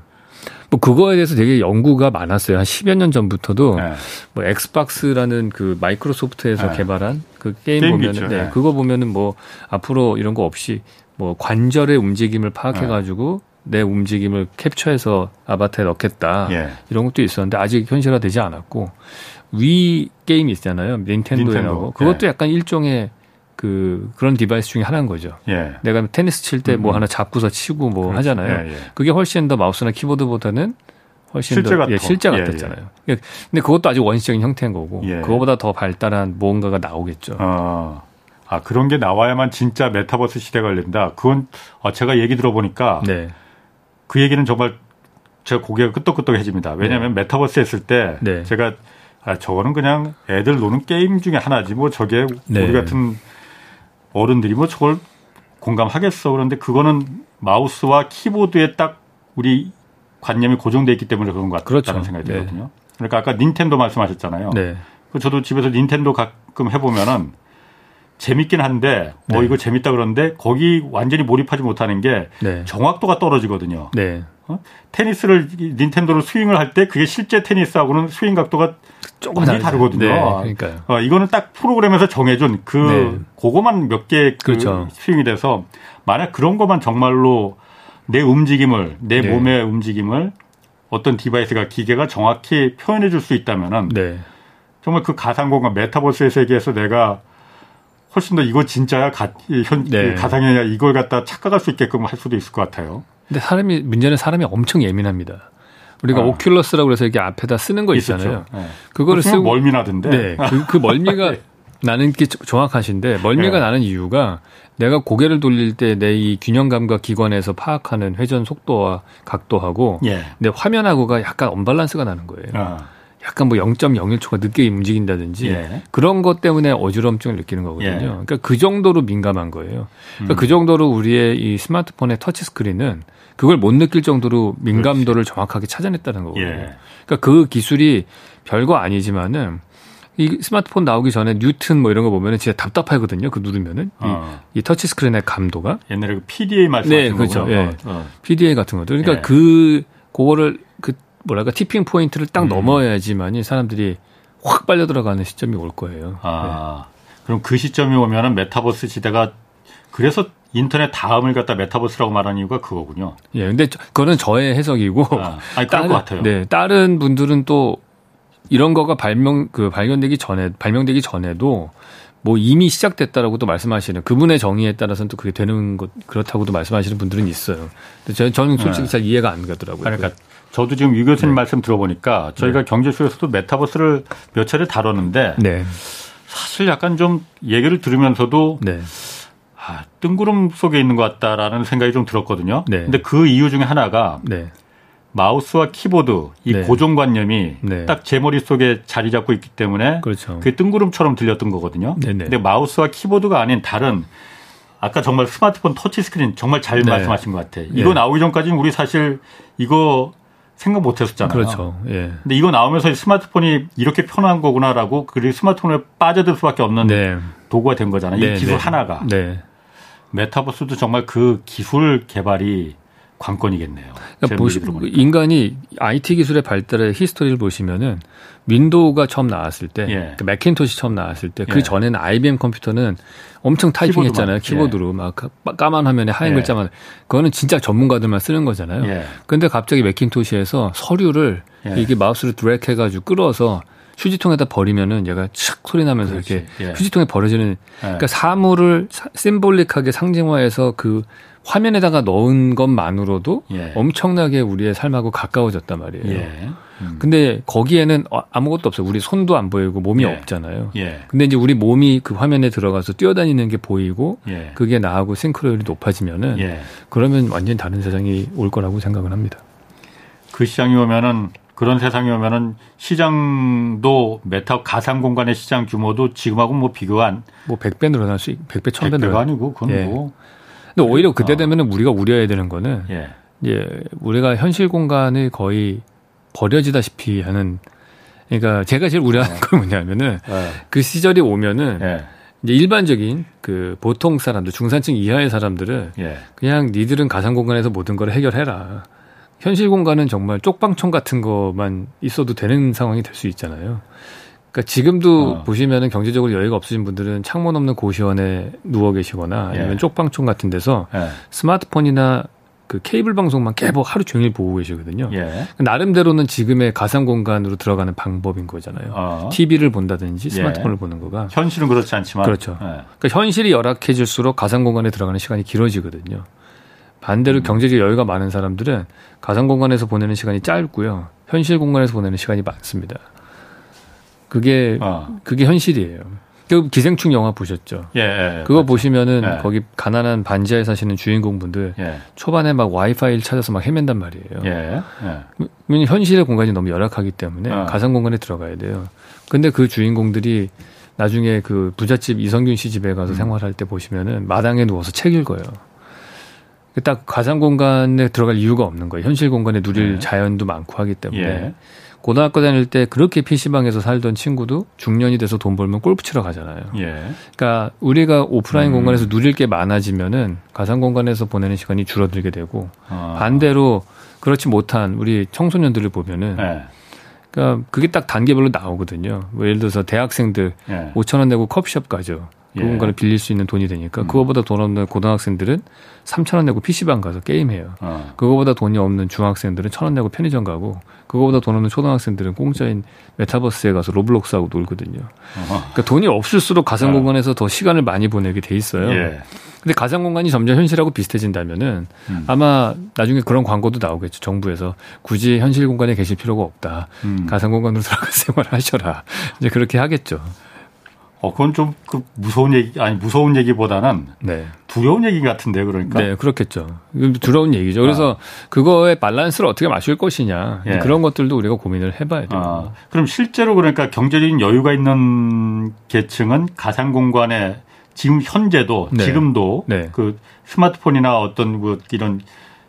Speaker 3: 뭐 그거에 대해서 되게 연구가 많았어요. 한 10여 년 전부터도 네. 뭐 Xbox라는 그 마이크로소프트에서 네. 개발한 그 게임, 게임 보면은 네. 네. 그거 보면은 뭐 앞으로 이런 거 없이 뭐 관절의 움직임을 파악해 가지고 네. 내 움직임을 캡처해서 아바타에 넣겠다. 예. 이런 것도 있었는데 아직 현실화 되지 않았고 Wii 게임이 있잖아요. 닌텐도에 닌텐도. 나오고 그것도 예. 약간 일종의 그 그런 device 중에 하나인 거죠. 예. 내가 테니스 칠 때 뭐 음, 음. 하나 잡고서 치고 뭐 그렇지. 하잖아요. 예, 예. 그게 훨씬 더 마우스나 키보드보다는 훨씬
Speaker 1: 실제
Speaker 3: 더 예, 실제 예, 같았잖아요. 예. 근데 그것도 아직 원시적인 형태인 거고 예. 그거보다 더 발달한 무언가가 나오겠죠.
Speaker 1: 아, 아 그런 게 나와야만 진짜 메타버스 시대가 열린다. 그건 아, 제가 얘기 들어보니까 네. 그 얘기는 정말 제가 고개가 끄덕끄덕해집니다. 왜냐하면 네. 메타버스 했을 때 네. 제가 아 저거는 그냥 애들 노는 게임 중에 하나지 뭐 저게 네. 우리 같은 어른들이 뭐 저걸 공감하겠어. 그런데 그거는 마우스와 키보드에 딱 우리 관념이 고정돼 있기 때문에 그런 것 같다는 그렇죠. 생각이 네. 들거든요. 네. 그러니까 아까 닌텐도 말씀하셨잖아요. 네. 그 저도 집에서 닌텐도 가끔 해보면은 재밌긴 한데 뭐
Speaker 3: 네.
Speaker 1: 이거 재밌다 그러는데 거기 완전히 몰입하지 못하는 게
Speaker 3: 네.
Speaker 1: 정확도가 떨어지거든요.
Speaker 3: 네.
Speaker 1: 어? 테니스를 닌텐도로 스윙을 할 때 그게 실제 테니스하고는 스윙 각도가
Speaker 3: 조금
Speaker 1: 많이. 다르거든요.
Speaker 3: 네, 그러니까요.
Speaker 1: 어, 이거는 딱 프로그램에서 정해준 그
Speaker 3: 네.
Speaker 1: 그거만 몇개 그
Speaker 3: 그렇죠.
Speaker 1: 스윙이 돼서 만약 그런 것만 정말로 내 움직임을 내
Speaker 3: 네.
Speaker 1: 몸의 움직임을 어떤 device가 기계가 정확히 표현해 줄 수 있다면은
Speaker 3: 네.
Speaker 1: 정말 그 가상 공간 메타버스의 세계에서 내가 훨씬 더 이거 진짜야 가, 이 현,
Speaker 3: 네.
Speaker 1: 가상이야 이걸 갖다 착각할 수 있게끔 할 수도 있을 것 같아요.
Speaker 3: 근데 사람이 문제는 사람이 엄청 예민합니다. 우리가
Speaker 1: 아.
Speaker 3: 오큘러스라고 해서 이렇게 앞에다 쓰는 거 있잖아요.
Speaker 1: 네.
Speaker 3: 그거를 쓰고
Speaker 1: 멀미나던데.
Speaker 3: 네. 그, 그 멀미가 나는 게 정확하신데 멀미가
Speaker 1: 네.
Speaker 3: 나는 이유가 내가 고개를 돌릴 때 내 이 균형 감각 기관에서 파악하는 회전 속도와 각도하고
Speaker 1: 예.
Speaker 3: 내 화면하고가 약간 언밸런스가 나는 거예요.
Speaker 1: 어.
Speaker 3: 약간 뭐 0.01초가 늦게 움직인다든지
Speaker 1: 예.
Speaker 3: 그런 것 때문에 어지럼증을 느끼는 거거든요.
Speaker 1: 예.
Speaker 3: 그러니까 그 정도로 민감한 거예요. 그러니까
Speaker 1: 음.
Speaker 3: 그 정도로 우리의 이 스마트폰의 터치 스크린은 그걸 못 느낄 정도로 민감도를 정확하게 찾아냈다는 거거든요.
Speaker 1: 예.
Speaker 3: 그러니까 그 기술이 별거 아니지만은 이 스마트폰 나오기 전에 뉴튼 뭐 이런 거 보면은 진짜 답답하거든요. 그 누르면은
Speaker 1: 어.
Speaker 3: 이, 이 터치 스크린의 감도가
Speaker 1: 옛날에 그 PDA 말씀하신
Speaker 3: 네, 그렇죠. 예.
Speaker 1: 어, 어.
Speaker 3: PDA 같은 것들. 그러니까
Speaker 1: 예.
Speaker 3: 그 그거를 그 뭐랄까 tipping point를 딱
Speaker 1: 음.
Speaker 3: 넘어야지만이 사람들이 확 빨려 들어가는 시점이 올 거예요.
Speaker 1: 아, 그럼 그 시점이 오면은 메타버스 시대가 그래서 인터넷 다음을 갖다 메타버스라고 말하는 이유가 그거군요.
Speaker 3: 예. 근데 저- 그거는 저의 해석이고
Speaker 1: 아, 아니 그럴 것 같아요.
Speaker 3: 네, 다른 분들은 또 이런 거가 발명 그 발견되기 전에 발명되기 전에도 뭐 이미 시작됐다라고 또 말씀하시는 그분의 정의에 따라서는 또 그게 되는 것 그렇다고도 말씀하시는 분들은 있어요. 근데 저, 저는 솔직히
Speaker 1: 네.
Speaker 3: 잘 이해가 안 가더라고요.
Speaker 1: 그러니까 저도 지금 유
Speaker 3: 네.
Speaker 1: 교수님 말씀 들어보니까 저희가 경제쇼에서도 메타버스를 몇 차례 다뤘는데
Speaker 3: 네,
Speaker 1: 사실 약간 좀 얘기를 들으면서도
Speaker 3: 네,
Speaker 1: 아, 뜬구름 속에 있는 것 같다라는 생각이 좀 들었거든요.
Speaker 3: 네.
Speaker 1: 근데 그 이유 중에 하나가
Speaker 3: 네,
Speaker 1: 마우스와 키보드 이
Speaker 3: 네.
Speaker 1: 고정관념이
Speaker 3: 네.
Speaker 1: 딱제 머릿속에 자리 잡고 있기 때문에
Speaker 3: 그렇죠.
Speaker 1: 그게 뜬구름처럼 들렸던 거거든요. 근데 마우스와 키보드가 아닌 다른 아까 정말 스마트폰 터치 스크린 정말 잘
Speaker 3: 네.
Speaker 1: 말씀하신 것 같아요. 이거
Speaker 3: 네.
Speaker 1: 나오기 전까지는 우리 사실 이거 생각 못 했었잖아요.
Speaker 3: 그렇죠. 예.
Speaker 1: 근데 이거 나오면서 스마트폰이 이렇게 편한 거구나라고 그리고 스마트폰에 빠져들 수밖에 없는
Speaker 3: 네.
Speaker 1: 도구가 된 거잖아요.
Speaker 3: 네,
Speaker 1: 이 기술
Speaker 3: 네.
Speaker 1: 하나가.
Speaker 3: 네.
Speaker 1: 메타버스도 정말 그 기술 개발이 관건이겠네요.
Speaker 3: 그러니까
Speaker 1: 제
Speaker 3: 보시. 인간이 IT 기술의 발달의 history를 보시면은 윈도우가 처음 나왔을 때,
Speaker 1: 예.
Speaker 3: 그러니까 맥킨토시 처음 나왔을 때, 그
Speaker 1: 예.
Speaker 3: 전에는 IBM 컴퓨터는 엄청 타이핑했잖아요. 키보드로 막 까- 까만 화면에 하얀
Speaker 1: 예.
Speaker 3: 글자만. 그거는 진짜 전문가들만 쓰는 거잖아요.
Speaker 1: 예.
Speaker 3: 근데 갑자기 맥킨토시에서 서류를
Speaker 1: 예.
Speaker 3: 이게 마우스로 드래그 해가지고 끌어서 휴지통에다 버리면은 얘가 촥 소리 나면서
Speaker 1: 그렇지.
Speaker 3: 이렇게
Speaker 1: 예.
Speaker 3: 휴지통에 버려지는 그러니까 사물을 사- 심볼릭하게 상징화해서 그 화면에다가 넣은 것만으로도
Speaker 1: 예.
Speaker 3: 엄청나게 우리의 삶하고 가까워졌단 말이에요.
Speaker 1: 예. 음.
Speaker 3: 근데 거기에는 어, 아무것도 없어요. 우리 손도 안 보이고 몸이
Speaker 1: 예.
Speaker 3: 없잖아요.
Speaker 1: 예.
Speaker 3: 근데 이제 우리 몸이 그 화면에 들어가서 뛰어다니는 게 보이고
Speaker 1: 예.
Speaker 3: 그게 나하고 싱크로율이 높아지면은
Speaker 1: 예.
Speaker 3: 그러면 완전히 다른 세상이 올 거라고 생각을 합니다.
Speaker 1: 그 시장이 오면은 그런 세상이 오면은 시장도 메타 가상 공간의 시장 규모도 지금하고 뭐 비교가
Speaker 3: 안뭐 100배 늘어날 수, 100배, 1000배
Speaker 1: 100배가
Speaker 3: 늘어날
Speaker 1: 아니고 그건
Speaker 3: 예.
Speaker 1: 뭐
Speaker 3: 근데 오히려 그때
Speaker 1: 어.
Speaker 3: 되면은 우리가 우려해야 되는 거는
Speaker 1: 예.
Speaker 3: 예, 우리가 현실 공간을 거의 버려지다시피 하는 그러니까 제가 제일 우려하는 건 뭐냐면은
Speaker 1: 예.
Speaker 3: 그 시절이 오면은
Speaker 1: 예.
Speaker 3: 이제 일반적인 그 보통 사람들 중산층 이하의 사람들은
Speaker 1: 예.
Speaker 3: 그냥 니들은 가상 공간에서 모든 걸 해결해라. 현실 공간은 정말 쪽방촌 같은 것만 있어도 되는 상황이 될 수 있잖아요. 그러니까 지금도
Speaker 1: 어.
Speaker 3: 보시면은 경제적으로 여유가 없으신 분들은 창문 없는 고시원에 누워 계시거나 아니면
Speaker 1: 예.
Speaker 3: 쪽방촌 같은 데서
Speaker 1: 예.
Speaker 3: 스마트폰이나 그 케이블 방송만 계속 하루 종일 보고 계시거든요.
Speaker 1: 예.
Speaker 3: 나름대로는 지금의 가상 공간으로 들어가는 방법인 거잖아요.
Speaker 1: 어.
Speaker 3: TV를 본다든지
Speaker 1: 예.
Speaker 3: 스마트폰을 보는 거가.
Speaker 1: 현실은 그렇지 않지만
Speaker 3: 그렇죠.
Speaker 1: 예.
Speaker 3: 그러니까 현실이 열악해질수록 가상 공간에 들어가는 시간이 길어지거든요. 반대로
Speaker 1: 음.
Speaker 3: 경제적 여유가 많은 사람들은 가상 공간에서 보내는 시간이 짧고요. 현실 공간에서 보내는 시간이 많습니다. 그게
Speaker 1: 어.
Speaker 3: 그게 현실이에요. 그 기생충 영화 보셨죠?
Speaker 1: 예. 예.
Speaker 3: 그거 보시면은
Speaker 1: 네.
Speaker 3: 거기 가난한 반지하에 사시는 주인공분들
Speaker 1: 예.
Speaker 3: 초반에 막 와이파이를 찾아서 막 헤맨단 말이에요.
Speaker 1: 예. 예.
Speaker 3: 현실의 공간이 너무 열악하기 때문에
Speaker 1: 어.
Speaker 3: 가상 공간에 들어가야 돼요. 근데 그 주인공들이 나중에 그 부잣집 이성균 씨 집에
Speaker 1: 음.
Speaker 3: 가서 생활할 때 보시면은 마당에 누워서 책 읽어요. 딱 가상 공간에 들어갈 이유가 없는 거예요. 현실 공간에 누릴
Speaker 1: 네.
Speaker 3: 자연도 많고 하기 때문에.
Speaker 1: 예.
Speaker 3: 고등학교 다닐 때 그렇게 PC방에서 살던 친구도 중년이 돼서 돈 벌면 골프 치러 가잖아요.
Speaker 1: 예.
Speaker 3: 그러니까 우리가 오프라인
Speaker 1: 음.
Speaker 3: 공간에서 누릴 게 많아지면은 가상 공간에서 보내는 시간이 줄어들게 되고
Speaker 1: 어.
Speaker 3: 반대로 그렇지 못한 우리 청소년들을 보면은
Speaker 1: 예.
Speaker 3: 그러니까 그게 딱 단계별로 나오거든요. 뭐 예를 들어서 대학생들
Speaker 1: 예.
Speaker 3: 5천 원 내고 커피숍 가죠. 그
Speaker 1: 예.
Speaker 3: 공간을 빌릴 수 있는 돈이 되니까
Speaker 1: 음.
Speaker 3: 그거보다 돈 없는 고등학생들은 3천 원 내고 PC방 가서 게임해요.
Speaker 1: 어.
Speaker 3: 그거보다 돈이 없는 중학생들은 천 원 내고 편의점 가고 그거보다 돈 없는 초등학생들은 공짜인 메타버스에 가서 로블록스 하고 놀거든요.
Speaker 1: 어.
Speaker 3: 그러니까 돈이 없을수록 가상
Speaker 1: 어.
Speaker 3: 공간에서 더 시간을 많이 보내게 돼 있어요.
Speaker 1: 예.
Speaker 3: 근데 가상 공간이 점점 현실하고 비슷해진다면은
Speaker 1: 음.
Speaker 3: 아마 나중에 그런 광고도 나오겠죠. 정부에서 굳이 현실 공간에 계실 필요가 없다.
Speaker 1: 음.
Speaker 3: 가상 공간으로 들어가 생활을 하셔라. 이제 그렇게 하겠죠.
Speaker 1: 어, 그건 좀 그 무서운 얘기, 아니, 무서운 얘기보다는
Speaker 3: 네.
Speaker 1: 두려운 얘기 같은데, 그러니까.
Speaker 3: 네, 그렇겠죠. 두려운 얘기죠. 그래서 그거의 밸런스를 어떻게 맞출 것이냐.
Speaker 1: 예.
Speaker 3: 그런 것들도 우리가 고민을 해봐야 돼요.
Speaker 1: 아, 그럼 실제로 그러니까 경제적인 여유가 있는 계층은 가상 공간에 지금 현재도
Speaker 3: 네.
Speaker 1: 지금도
Speaker 3: 네.
Speaker 1: 그 스마트폰이나 어떤 그 이런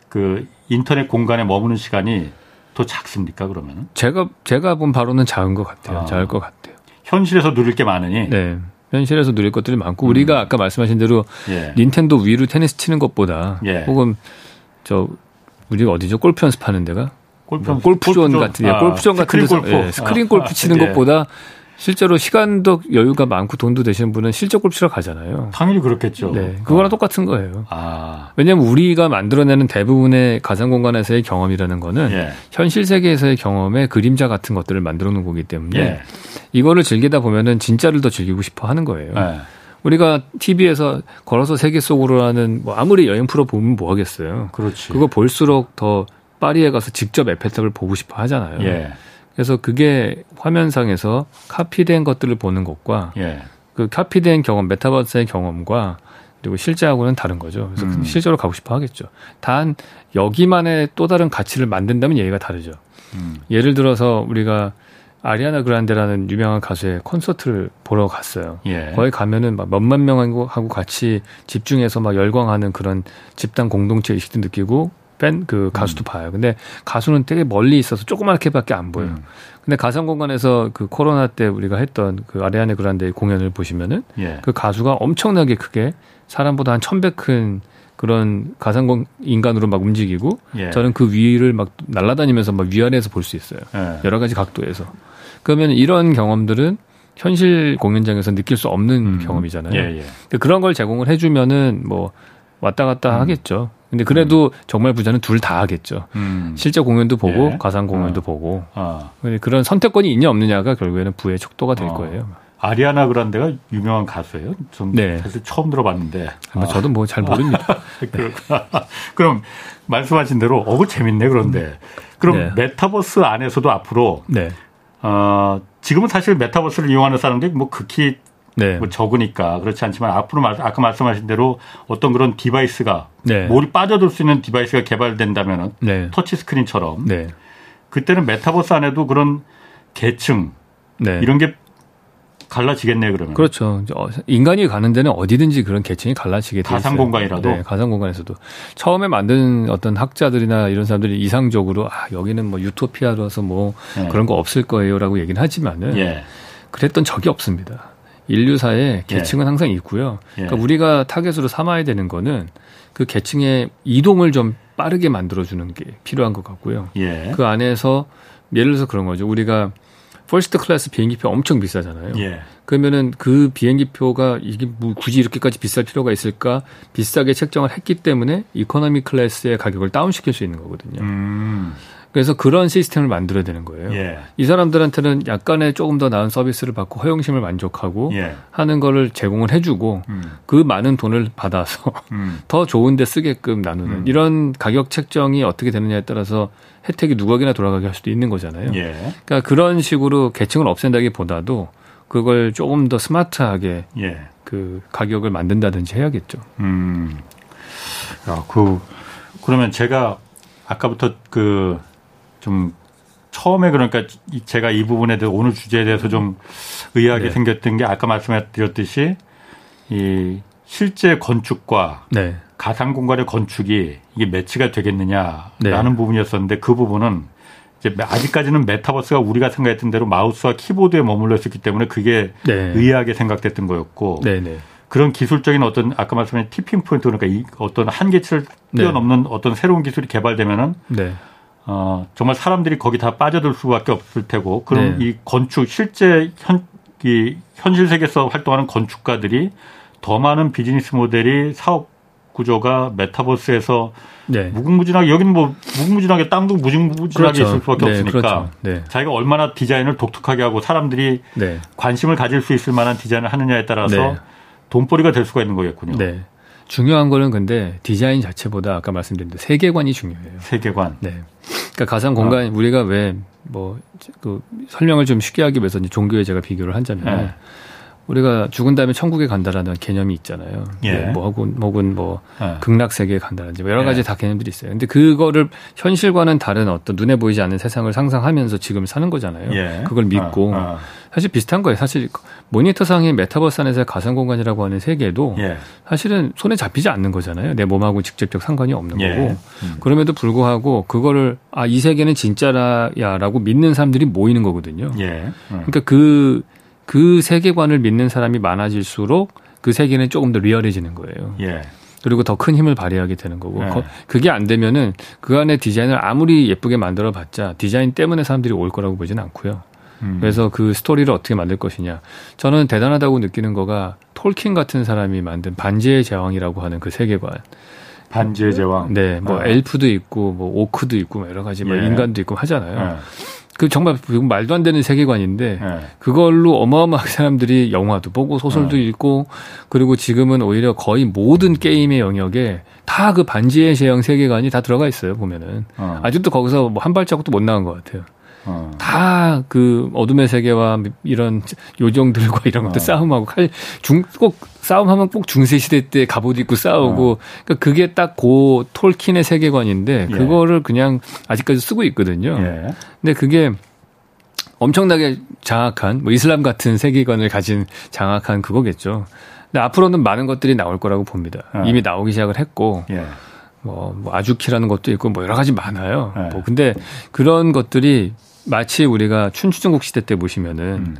Speaker 1: 그 인터넷 공간에 머무는 시간이 더 작습니까 그러면은
Speaker 3: 제가 제가 본 바로는 작은 것 같아요.
Speaker 1: 아.
Speaker 3: 작을 것 같아요.
Speaker 1: 현실에서 누릴 게 많으니
Speaker 3: 네. 현실에서 누릴 것들이 많고
Speaker 1: 음.
Speaker 3: 우리가 아까 말씀하신 대로
Speaker 1: 예.
Speaker 3: 닌텐도 위로 테니스 치는 것보다
Speaker 1: 예.
Speaker 3: 혹은 저 우리가 어디죠 골프 연습하는 데가
Speaker 1: 골프
Speaker 3: 뭐 골프존 같은 예,
Speaker 1: 아,
Speaker 3: 골프존 같은
Speaker 1: 스크린
Speaker 3: 데서
Speaker 1: 골프,
Speaker 3: 예, 스크린
Speaker 1: 아,
Speaker 3: 골프 치는
Speaker 1: 예.
Speaker 3: 것보다 실제로 시간도 여유가 많고 돈도 되시는 분은 실제 골프 치러 가잖아요.
Speaker 1: 당연히 그렇겠죠.
Speaker 3: 네, 그거랑 똑같은 거예요.
Speaker 1: 아,
Speaker 3: 왜냐하면 우리가 만들어내는 대부분의 가상 공간에서의 경험이라는 거는
Speaker 1: 예.
Speaker 3: 현실 세계에서의 경험의 그림자 같은 것들을 만들어 놓은 거기 때문에
Speaker 1: 예.
Speaker 3: 이거를 즐기다 보면은 진짜를 더 즐기고 싶어 하는 거예요.
Speaker 1: 예.
Speaker 3: 우리가 TV에서 걸어서 세계 속으로 하는 뭐 아무리 여행 프로 보면 뭐 하겠어요.
Speaker 1: 그렇지.
Speaker 3: 그거 볼수록 더 파리에 가서 직접 에펠탑을 보고 싶어 하잖아요.
Speaker 1: 예.
Speaker 3: 그래서 그게 화면상에서 카피된 것들을 보는 것과
Speaker 1: 예.
Speaker 3: 그 카피된 경험, 메타버스의 경험과 그리고 실제하고는 다른 거죠. 그래서
Speaker 1: 음.
Speaker 3: 실제로 가고 싶어 하겠죠. 단 여기만의 또 다른 가치를 만든다면 얘기가 다르죠.
Speaker 1: 음.
Speaker 3: 예를 들어서 우리가 아리아나 그란데라는 유명한 가수의 콘서트를 보러 갔어요.
Speaker 1: 예.
Speaker 3: 거기 가면은 막 몇만 명하고 하고 같이 집중해서 막 열광하는 그런 집단 공동체 의식도 느끼고 팬그 가수도 봐요. 근데 가수는 되게 멀리 있어서 조그맣게밖에 안 보여요.
Speaker 1: 음.
Speaker 3: 근데 가상 공간에서 그 코로나 때 우리가 했던 그 아리아나 그란데의 공연을 보시면은
Speaker 1: 예.
Speaker 3: 그 가수가 엄청나게 크게 사람보다 한 천배 큰 그런 가상 공 인간으로 막 움직이고
Speaker 1: 예.
Speaker 3: 저는 그 위를 막 날아다니면서 막 위아래에서 볼 수 있어요.
Speaker 1: 예.
Speaker 3: 여러 가지 각도에서. 그러면 이런 경험들은 현실 공연장에서 느낄 수 없는
Speaker 1: 음.
Speaker 3: 경험이잖아요.
Speaker 1: 예, 예.
Speaker 3: 그런 걸 제공을 해주면은 뭐 왔다 갔다
Speaker 1: 음.
Speaker 3: 하겠죠. 근데 그래도 정말 부자는 둘 다 하겠죠.
Speaker 1: 음.
Speaker 3: 실제 공연도 보고
Speaker 1: 예.
Speaker 3: 가상 공연도
Speaker 1: 어.
Speaker 3: 보고
Speaker 1: 아.
Speaker 3: 그런 선택권이 있냐 없느냐가 결국에는 부의 척도가 될
Speaker 1: 어.
Speaker 3: 거예요.
Speaker 1: 아리아나 그란데가 유명한 가수예요. 전
Speaker 3: 네.
Speaker 1: 사실 처음 들어봤는데.
Speaker 3: 아마 저도 뭐 잘 모릅니다.
Speaker 1: 그렇구나. 그럼 말씀하신 대로 어그 재밌네 그런데. 그럼
Speaker 3: 네.
Speaker 1: 메타버스 안에서도 앞으로
Speaker 3: 네,
Speaker 1: 어 지금은 사실 메타버스를 이용하는 사람들이 뭐 극히
Speaker 3: 네,
Speaker 1: 뭐 적으니까 그렇지 않지만 앞으로 말- 아까 말씀하신 대로 어떤 그런 device가
Speaker 3: 네,
Speaker 1: 몰입 빠져들 수 있는 device가 개발된다면은
Speaker 3: 네,
Speaker 1: 터치 스크린처럼
Speaker 3: 네,
Speaker 1: 그때는 메타버스 안에도 그런 계층
Speaker 3: 네.
Speaker 1: 이런 게 갈라지겠네 그러면.
Speaker 3: 그렇죠. 어, 인간이 가는 데는 어디든지 그런 계층이 갈라지게 돼 있어요.
Speaker 1: 가상 공간이라도?
Speaker 3: 네, 가상 공간에서도 처음에 만든 어떤 학자들이나 이런 사람들이 이상적으로 아 여기는 뭐 유토피아라서 뭐
Speaker 1: 예.
Speaker 3: 그런 거 없을 거예요라고 얘기는 하지만은
Speaker 1: 예.
Speaker 3: 그랬던 적이 없습니다. 인류사에 계층은 항상 있고요.
Speaker 1: 예.
Speaker 3: 그러니까 우리가 타겟으로 삼아야 되는 거는 그 계층의 이동을 좀 빠르게 만들어주는 게 필요한 것 같고요.
Speaker 1: 예.
Speaker 3: 그 안에서 예를 들어서 그런 거죠. 우리가 first class 비행기표 엄청 비싸잖아요.
Speaker 1: 예.
Speaker 3: 그러면은 그 비행기표가 이게 뭐 굳이 이렇게까지 비쌀 필요가 있을까? 비싸게 책정을 했기 때문에 economy class의 가격을 다운시킬 수 있는 거거든요.
Speaker 1: 음.
Speaker 3: 그래서 그런 시스템을 만들어야 되는 거예요.
Speaker 1: 예.
Speaker 3: 이 사람들한테는 약간의 조금 더 나은 서비스를 받고 허영심을 만족하고
Speaker 1: 예.
Speaker 3: 하는 거를 제공을 해주고
Speaker 1: 음.
Speaker 3: 그 많은 돈을 받아서
Speaker 1: 음.
Speaker 3: 더 좋은데 쓰게끔 나누는
Speaker 1: 음.
Speaker 3: 이런 가격 책정이 어떻게 되느냐에 따라서 혜택이 누구에게나 돌아가게 할 수도 있는 거잖아요.
Speaker 1: 예.
Speaker 3: 그러니까 그런 식으로 계층을 없앤다기보다도 그걸 조금 더 스마트하게
Speaker 1: 예.
Speaker 3: 그 가격을 만든다든지 해야겠죠.
Speaker 1: 음. 야, 그, 그러면 제가 아까부터 그, 좀, 처음에 그러니까 이- 제가 이 부분에 대해서 오늘 주제에 대해서 좀 의아하게
Speaker 3: 네.
Speaker 1: 생겼던 게 아까 말씀드렸듯이 이 실제 건축과
Speaker 3: 네.
Speaker 1: 가상 공간의 건축이 이게 매치가 되겠느냐라는
Speaker 3: 네.
Speaker 1: 부분이었었는데 그 부분은 이제 아직까지는 메타버스가 우리가 생각했던 대로 마우스와 키보드에 머물러 있었기 때문에 그게
Speaker 3: 네.
Speaker 1: 의아하게 생각됐던 거였고
Speaker 3: 네, 네.
Speaker 1: 그런 기술적인 어떤 아까 말씀하신 tipping point 그러니까 이 어떤 한계치를
Speaker 3: 네.
Speaker 1: 뛰어넘는 어떤 새로운 기술이 개발되면은
Speaker 3: 네.
Speaker 1: 어 정말 사람들이 거기 다 빠져들 수밖에 없을 테고 그럼
Speaker 3: 네.
Speaker 1: 이 건축 실제 현 이 현실 세계에서 활동하는 건축가들이 더 많은 비즈니스 모델이 사업 구조가 메타버스에서
Speaker 3: 네.
Speaker 1: 무궁무진하게 여기는 뭐 무궁무진하게 땅도 무궁무진하게 있을 수밖에
Speaker 3: 네,
Speaker 1: 없으니까
Speaker 3: 그렇죠. 네.
Speaker 1: 자기가 얼마나 디자인을 독특하게 하고 사람들이
Speaker 3: 네.
Speaker 1: 관심을 가질 수 있을 만한 디자인을 하느냐에 따라서
Speaker 3: 네.
Speaker 1: 돈벌이가 될 수가 있는 거겠군요.
Speaker 3: 네. 중요한 거는 근데 디자인 자체보다 아까 말씀드린 대로 세계관이 중요해요.
Speaker 1: 세계관.
Speaker 3: 네. 그러니까 가상 공간 우리가 왜 뭐 그 설명을 좀 쉽게 하기 위해서 이제 종교에 제가 비교를 한자면
Speaker 1: 네.
Speaker 3: 우리가 죽은 다음에 천국에 간다라는 개념이 있잖아요.
Speaker 1: 예.
Speaker 3: 네, 뭐 혹은 혹은 뭐
Speaker 1: 네.
Speaker 3: 극락 세계에 간다든지 뭐 여러 가지
Speaker 1: 예.
Speaker 3: 다 개념들이 있어요. 근데 그거를 현실과는 다른 어떤 눈에 보이지 않는 세상을 상상하면서 지금 사는 거잖아요.
Speaker 1: 예.
Speaker 3: 그걸 믿고
Speaker 1: 어, 어.
Speaker 3: 사실 비슷한 거예요. 사실 모니터 상의 메타버스 안에서의 가상 공간이라고 하는 세계도
Speaker 1: 예.
Speaker 3: 사실은 손에 잡히지 않는 거잖아요. 내 몸하고 직접적 상관이 없는
Speaker 1: 예.
Speaker 3: 거고.
Speaker 1: 음.
Speaker 3: 그럼에도 불구하고 그거를 아 이 세계는 진짜라야라고 믿는 사람들이 모이는 거거든요.
Speaker 1: 예. 음.
Speaker 3: 그러니까 그, 그 세계관을 믿는 사람이 많아질수록 그 세계는 조금 더 리얼해지는 거예요.
Speaker 1: 예.
Speaker 3: 그리고 더 큰 힘을 발휘하게 되는 거고.
Speaker 1: 네.
Speaker 3: 거- 그게 안 되면은 그 안에 디자인을 아무리 예쁘게 만들어 봤자 디자인 때문에 사람들이 올 거라고 보지는 않고요.
Speaker 1: 음.
Speaker 3: 그래서 그 스토리를 어떻게 만들 것이냐. 저는 대단하다고 느끼는 거가 톨킨 같은 사람이 만든 반지의 제왕이라고 하는 그 세계관.
Speaker 1: 반지의 제왕.
Speaker 3: 네, 뭐
Speaker 1: 어.
Speaker 3: 엘프도 있고 뭐 오크도 있고 뭐 여러 가지 뭐
Speaker 1: 예.
Speaker 3: 인간도 있고 하잖아요.
Speaker 1: 예.
Speaker 3: 그 정말 말도 안 되는 세계관인데
Speaker 1: 예.
Speaker 3: 그걸로 어마어마하게 사람들이 영화도 보고 소설도
Speaker 1: 어.
Speaker 3: 읽고 그리고 지금은 오히려 거의 모든 게임의 영역에 다 그 반지의 제왕 세계관이 다 들어가 있어요 보면은
Speaker 1: 어.
Speaker 3: 아직도 거기서 뭐 한 발자국도 못 나간 것 같아요.
Speaker 1: 어.
Speaker 3: 다그 어둠의 세계와 이런 요정들과 이런 것들
Speaker 1: 어.
Speaker 3: 싸움하고 칼 중 꼭 싸움하면 꼭 중세 시대 때 갑옷 입고 싸우고 그러니까 그게 딱 고 톨킨의 세계관인데
Speaker 1: 예.
Speaker 3: 그거를 그냥 아직까지 쓰고 있거든요.
Speaker 1: 예.
Speaker 3: 근데 그게 엄청나게 장악한 뭐 이슬람 같은 세계관을 가진 장악한 그거겠죠. 근데 앞으로는 많은 것들이 나올 거라고 봅니다.
Speaker 1: 어.
Speaker 3: 이미 나오기 시작을 했고
Speaker 1: 예.
Speaker 3: 뭐, 뭐 아주키라는 것도 있고 뭐 여러 가지 많아요.
Speaker 1: 네.
Speaker 3: 뭐 근데 그런 것들이 마치 우리가 춘추전국 시대 때 보시면은
Speaker 1: 음.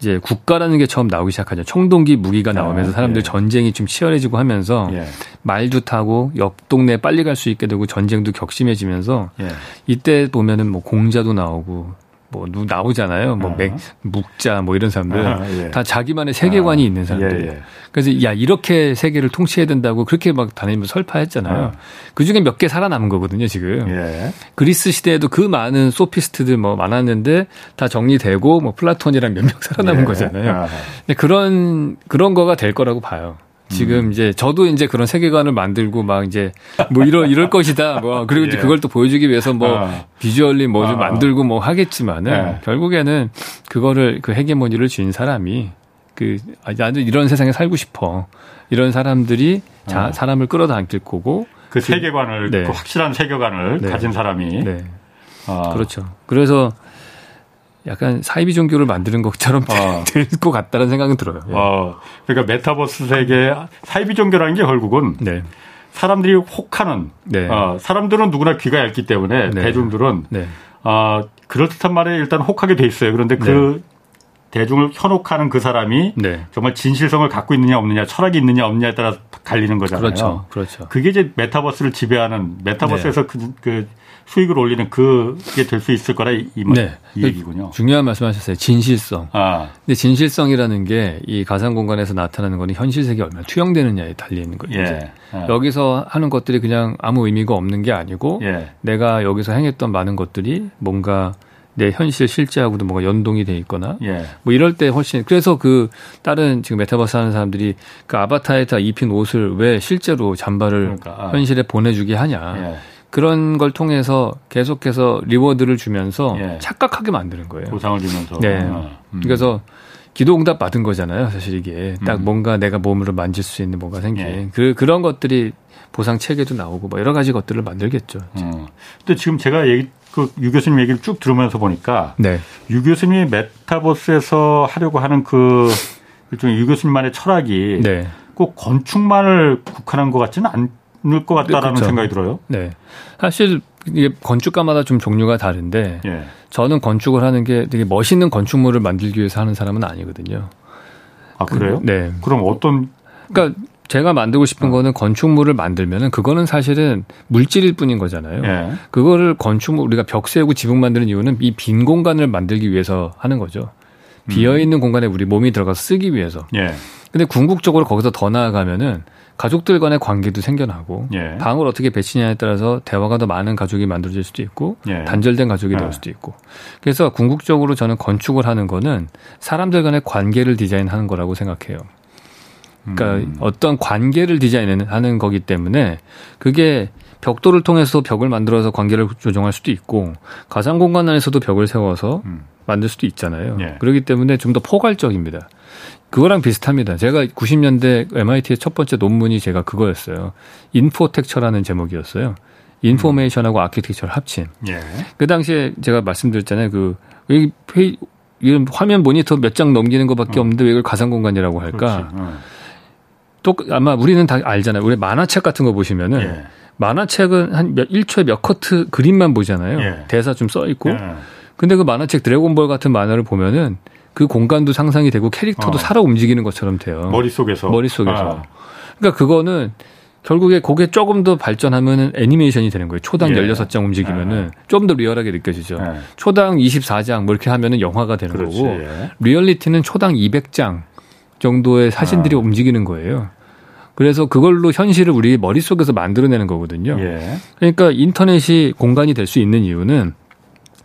Speaker 3: 이제 국가라는 게 처음 나오기 시작하죠. 청동기 무기가 나오면서
Speaker 1: 아,
Speaker 3: 사람들
Speaker 1: 예.
Speaker 3: 전쟁이 좀 치열해지고 하면서
Speaker 1: 예.
Speaker 3: 말도 타고 옆 동네 에 빨리 갈 수 있게 되고 전쟁도 격심해지면서
Speaker 1: 예.
Speaker 3: 이때 보면은 뭐 공자도 나오고 뭐 누 나오잖아요. 뭐
Speaker 1: 아.
Speaker 3: 맥, 묵자 뭐 이런 사람들
Speaker 1: 아, 예.
Speaker 3: 다 자기만의 세계관이
Speaker 1: 아,
Speaker 3: 있는 사람들.
Speaker 1: 예, 예.
Speaker 3: 그래서 야 이렇게 세계를 통치해야 된다고 그렇게 막 다니면서 설파했잖아요.
Speaker 1: 아.
Speaker 3: 그 중에 몇 개 살아남은 거거든요 지금.
Speaker 1: 예.
Speaker 3: 그리스 시대에도 그 많은 소피스트들 뭐 많았는데 다 정리되고 뭐 플라톤이랑 몇 명 살아남은
Speaker 1: 예.
Speaker 3: 거잖아요.
Speaker 1: 아.
Speaker 3: 근데 그런 그런 거가 될 거라고 봐요. 지금
Speaker 1: 음.
Speaker 3: 이제 저도 이제 그런 세계관을 만들고 막 이제 뭐 이럴 이럴 것이다. 뭐 그리고 이제
Speaker 1: 예.
Speaker 3: 그걸 또 보여주기 위해서 뭐
Speaker 1: 아.
Speaker 3: visually 뭐좀
Speaker 1: 아.
Speaker 3: 만들고 뭐 하겠지만은
Speaker 1: 예.
Speaker 3: 결국에는 그거를 그 헤게모니를 쥔 사람이 그 아, 나도 이런 세상에 살고 싶어. 이런 사람들이 자,
Speaker 1: 아.
Speaker 3: 사람을 끌어당길 거고.
Speaker 1: 그 세계관을
Speaker 3: 네.
Speaker 1: 그 확실한 세계관을
Speaker 3: 네.
Speaker 1: 가진 사람이
Speaker 3: 네.
Speaker 1: 아.
Speaker 3: 그렇죠. 그래서 약간 사이비 종교를 만드는 것처럼
Speaker 1: 어.
Speaker 3: 될것 같다는 생각은 들어요. 예.
Speaker 1: 어, 그러니까 메타버스 세계 사이비 종교라는 게 결국은
Speaker 3: 네.
Speaker 1: 사람들이 혹하는
Speaker 3: 네.
Speaker 1: 어, 사람들은 누구나 귀가 얇기 때문에
Speaker 3: 네.
Speaker 1: 대중들은
Speaker 3: 네.
Speaker 1: 어, 그럴듯한 말에 일단 혹하게 돼 있어요. 그런데 그 대중을 현혹하는 그 사람이
Speaker 3: 네.
Speaker 1: 정말 진실성을 갖고 있느냐 없느냐 철학이 있느냐 없느냐에 따라 갈리는 거잖아요.
Speaker 3: 그렇죠. 그렇죠.
Speaker 1: 그게 이제 메타버스를 지배하는 메타버스에서 그, 그 수익을 올리는 그게 될 수 있을 거라 이, 이,
Speaker 3: 네.
Speaker 1: 이 얘기군요.
Speaker 3: 중요한 말씀하셨어요. 진실성.
Speaker 1: 아,
Speaker 3: 근데 진실성이라는 게 이 가상 공간에서 나타나는 거는 현실 세계에 얼마나 투영되느냐에 달려 있는 거예요.
Speaker 1: 예. 예.
Speaker 3: 여기서 하는 것들이 그냥 아무 의미가 없는 게 아니고
Speaker 1: 예.
Speaker 3: 내가 여기서 행했던 많은 것들이 뭔가 내 현실 실제하고도 뭔가 연동이 돼 있거나
Speaker 1: 예.
Speaker 3: 뭐 이럴 때 훨씬 그래서 그 다른 지금 메타버스 하는 사람들이 그 아바타에다 입힌 옷을 왜 실제로 잠바를
Speaker 1: 그러니까, 아.
Speaker 3: 현실에 보내주게 하냐
Speaker 1: 예.
Speaker 3: 그런 걸 통해서 계속해서 reward를 주면서
Speaker 1: 예.
Speaker 3: 착각하게 만드는 거예요.
Speaker 1: 보상을 주면서.
Speaker 3: 네.
Speaker 1: 어, 음.
Speaker 3: 그래서 기도응답 받은 거잖아요. 사실 이게 딱
Speaker 1: 음.
Speaker 3: 뭔가 내가 몸으로 만질 수 있는 뭔가 생긴
Speaker 1: 예.
Speaker 3: 그 그런 것들이 보상 체계도 나오고 뭐 여러 가지 것들을 만들겠죠.
Speaker 1: 음. 근데 지금 제가 얘기 그유 교수님 얘기를 쭉 들으면서 보니까
Speaker 3: 네.
Speaker 1: 유 교수님이 메타버스에서 하려고 하는 그 일종의 유 교수님만의 철학이
Speaker 3: 네.
Speaker 1: 꼭 건축만을 국한한 것 같지는 않 을것 같다라는
Speaker 3: 그렇죠.
Speaker 1: 생각이 들어요.
Speaker 3: 네. 사실 이게 건축가마다 좀 종류가 다른데
Speaker 1: 예.
Speaker 3: 저는 건축을 하는 게 되게 멋있는 건축물을 만들기 위해서 하는 사람은 아니거든요.
Speaker 1: 아 그래요?
Speaker 3: 네.
Speaker 1: 그럼 어떤
Speaker 3: 그러니까 제가 만들고 싶은
Speaker 1: 어.
Speaker 3: 거는 건축물을 만들면은 그거는 사실은 물질일 뿐인 거잖아요.
Speaker 1: 예.
Speaker 3: 그거를 건축물 우리가 벽 세우고 지붕 만드는 이유는 이 빈 공간을 만들기 위해서 하는 거죠. 비어 있는 공간에 우리 몸이 들어가서 쓰기 위해서.
Speaker 1: 예.
Speaker 3: 근데 궁극적으로 거기서 더 나아가면은 가족들 간의 관계도 생겨나고
Speaker 1: 예.
Speaker 3: 방을 어떻게 배치냐에 따라서 대화가 더 많은 가족이 만들어질 수도 있고
Speaker 1: 예.
Speaker 3: 단절된 가족이
Speaker 1: 예.
Speaker 3: 될 수도 있고 그래서 궁극적으로 저는 건축을 하는 거는 사람들 간의 관계를 디자인하는 거라고 생각해요. 그러니까
Speaker 1: 음.
Speaker 3: 어떤 관계를 디자인하는 거기 때문에 그게 벽돌을 통해서 벽을 만들어서 관계를 조정할 수도 있고 가상 공간 안에서도 벽을 세워서
Speaker 1: 음.
Speaker 3: 만들 수도 있잖아요.
Speaker 1: 예.
Speaker 3: 그렇기 때문에 좀 더 포괄적입니다. 그거랑 비슷합니다. 제가 90년대 MIT의 첫 번째 논문이 제가 그거였어요. infotecture라는 제목이었어요. 인포메이션하고 아키텍처를 합친.
Speaker 1: 예.
Speaker 3: 그 당시에 제가 말씀드렸잖아요. 그, 왜 페이, 이런 화면 모니터 몇 장 넘기는 것밖에
Speaker 1: 어.
Speaker 3: 없는데 왜 이걸 가상 공간이라고 할까?
Speaker 1: 어.
Speaker 3: 또 아마 우리는 다 알잖아요. 우리 만화책 같은 거 보시면은
Speaker 1: 예.
Speaker 3: 만화책은 한 몇, 1초에 몇 커트 그림만 보잖아요.
Speaker 1: 예.
Speaker 3: 대사 좀 써 있고.
Speaker 1: 예.
Speaker 3: 근데 그 만화책 드래곤볼 같은 만화를 보면은 그 공간도 상상이 되고 캐릭터도
Speaker 1: 어.
Speaker 3: 살아 움직이는 것처럼 돼요.
Speaker 1: 머릿속에서
Speaker 3: 머릿속에서.
Speaker 1: 아.
Speaker 3: 그러니까 그거는 결국에 그게 조금 더 발전하면은 애니메이션이 되는 거예요. 초당
Speaker 1: 예.
Speaker 3: 16장 움직이면은 좀더 리얼하게 느껴지죠.
Speaker 1: 예.
Speaker 3: 초당 24장 뭐 이렇게 하면은 영화가 되는
Speaker 1: 그렇지.
Speaker 3: 거고
Speaker 1: 예.
Speaker 3: 리얼리티는 초당 200장 정도의 사진들이
Speaker 1: 아.
Speaker 3: 움직이는 거예요. 그래서 그걸로 현실을 우리 머릿속에서 만들어내는 거거든요.
Speaker 1: 예.
Speaker 3: 그러니까 인터넷이 공간이 될 수 있는 이유는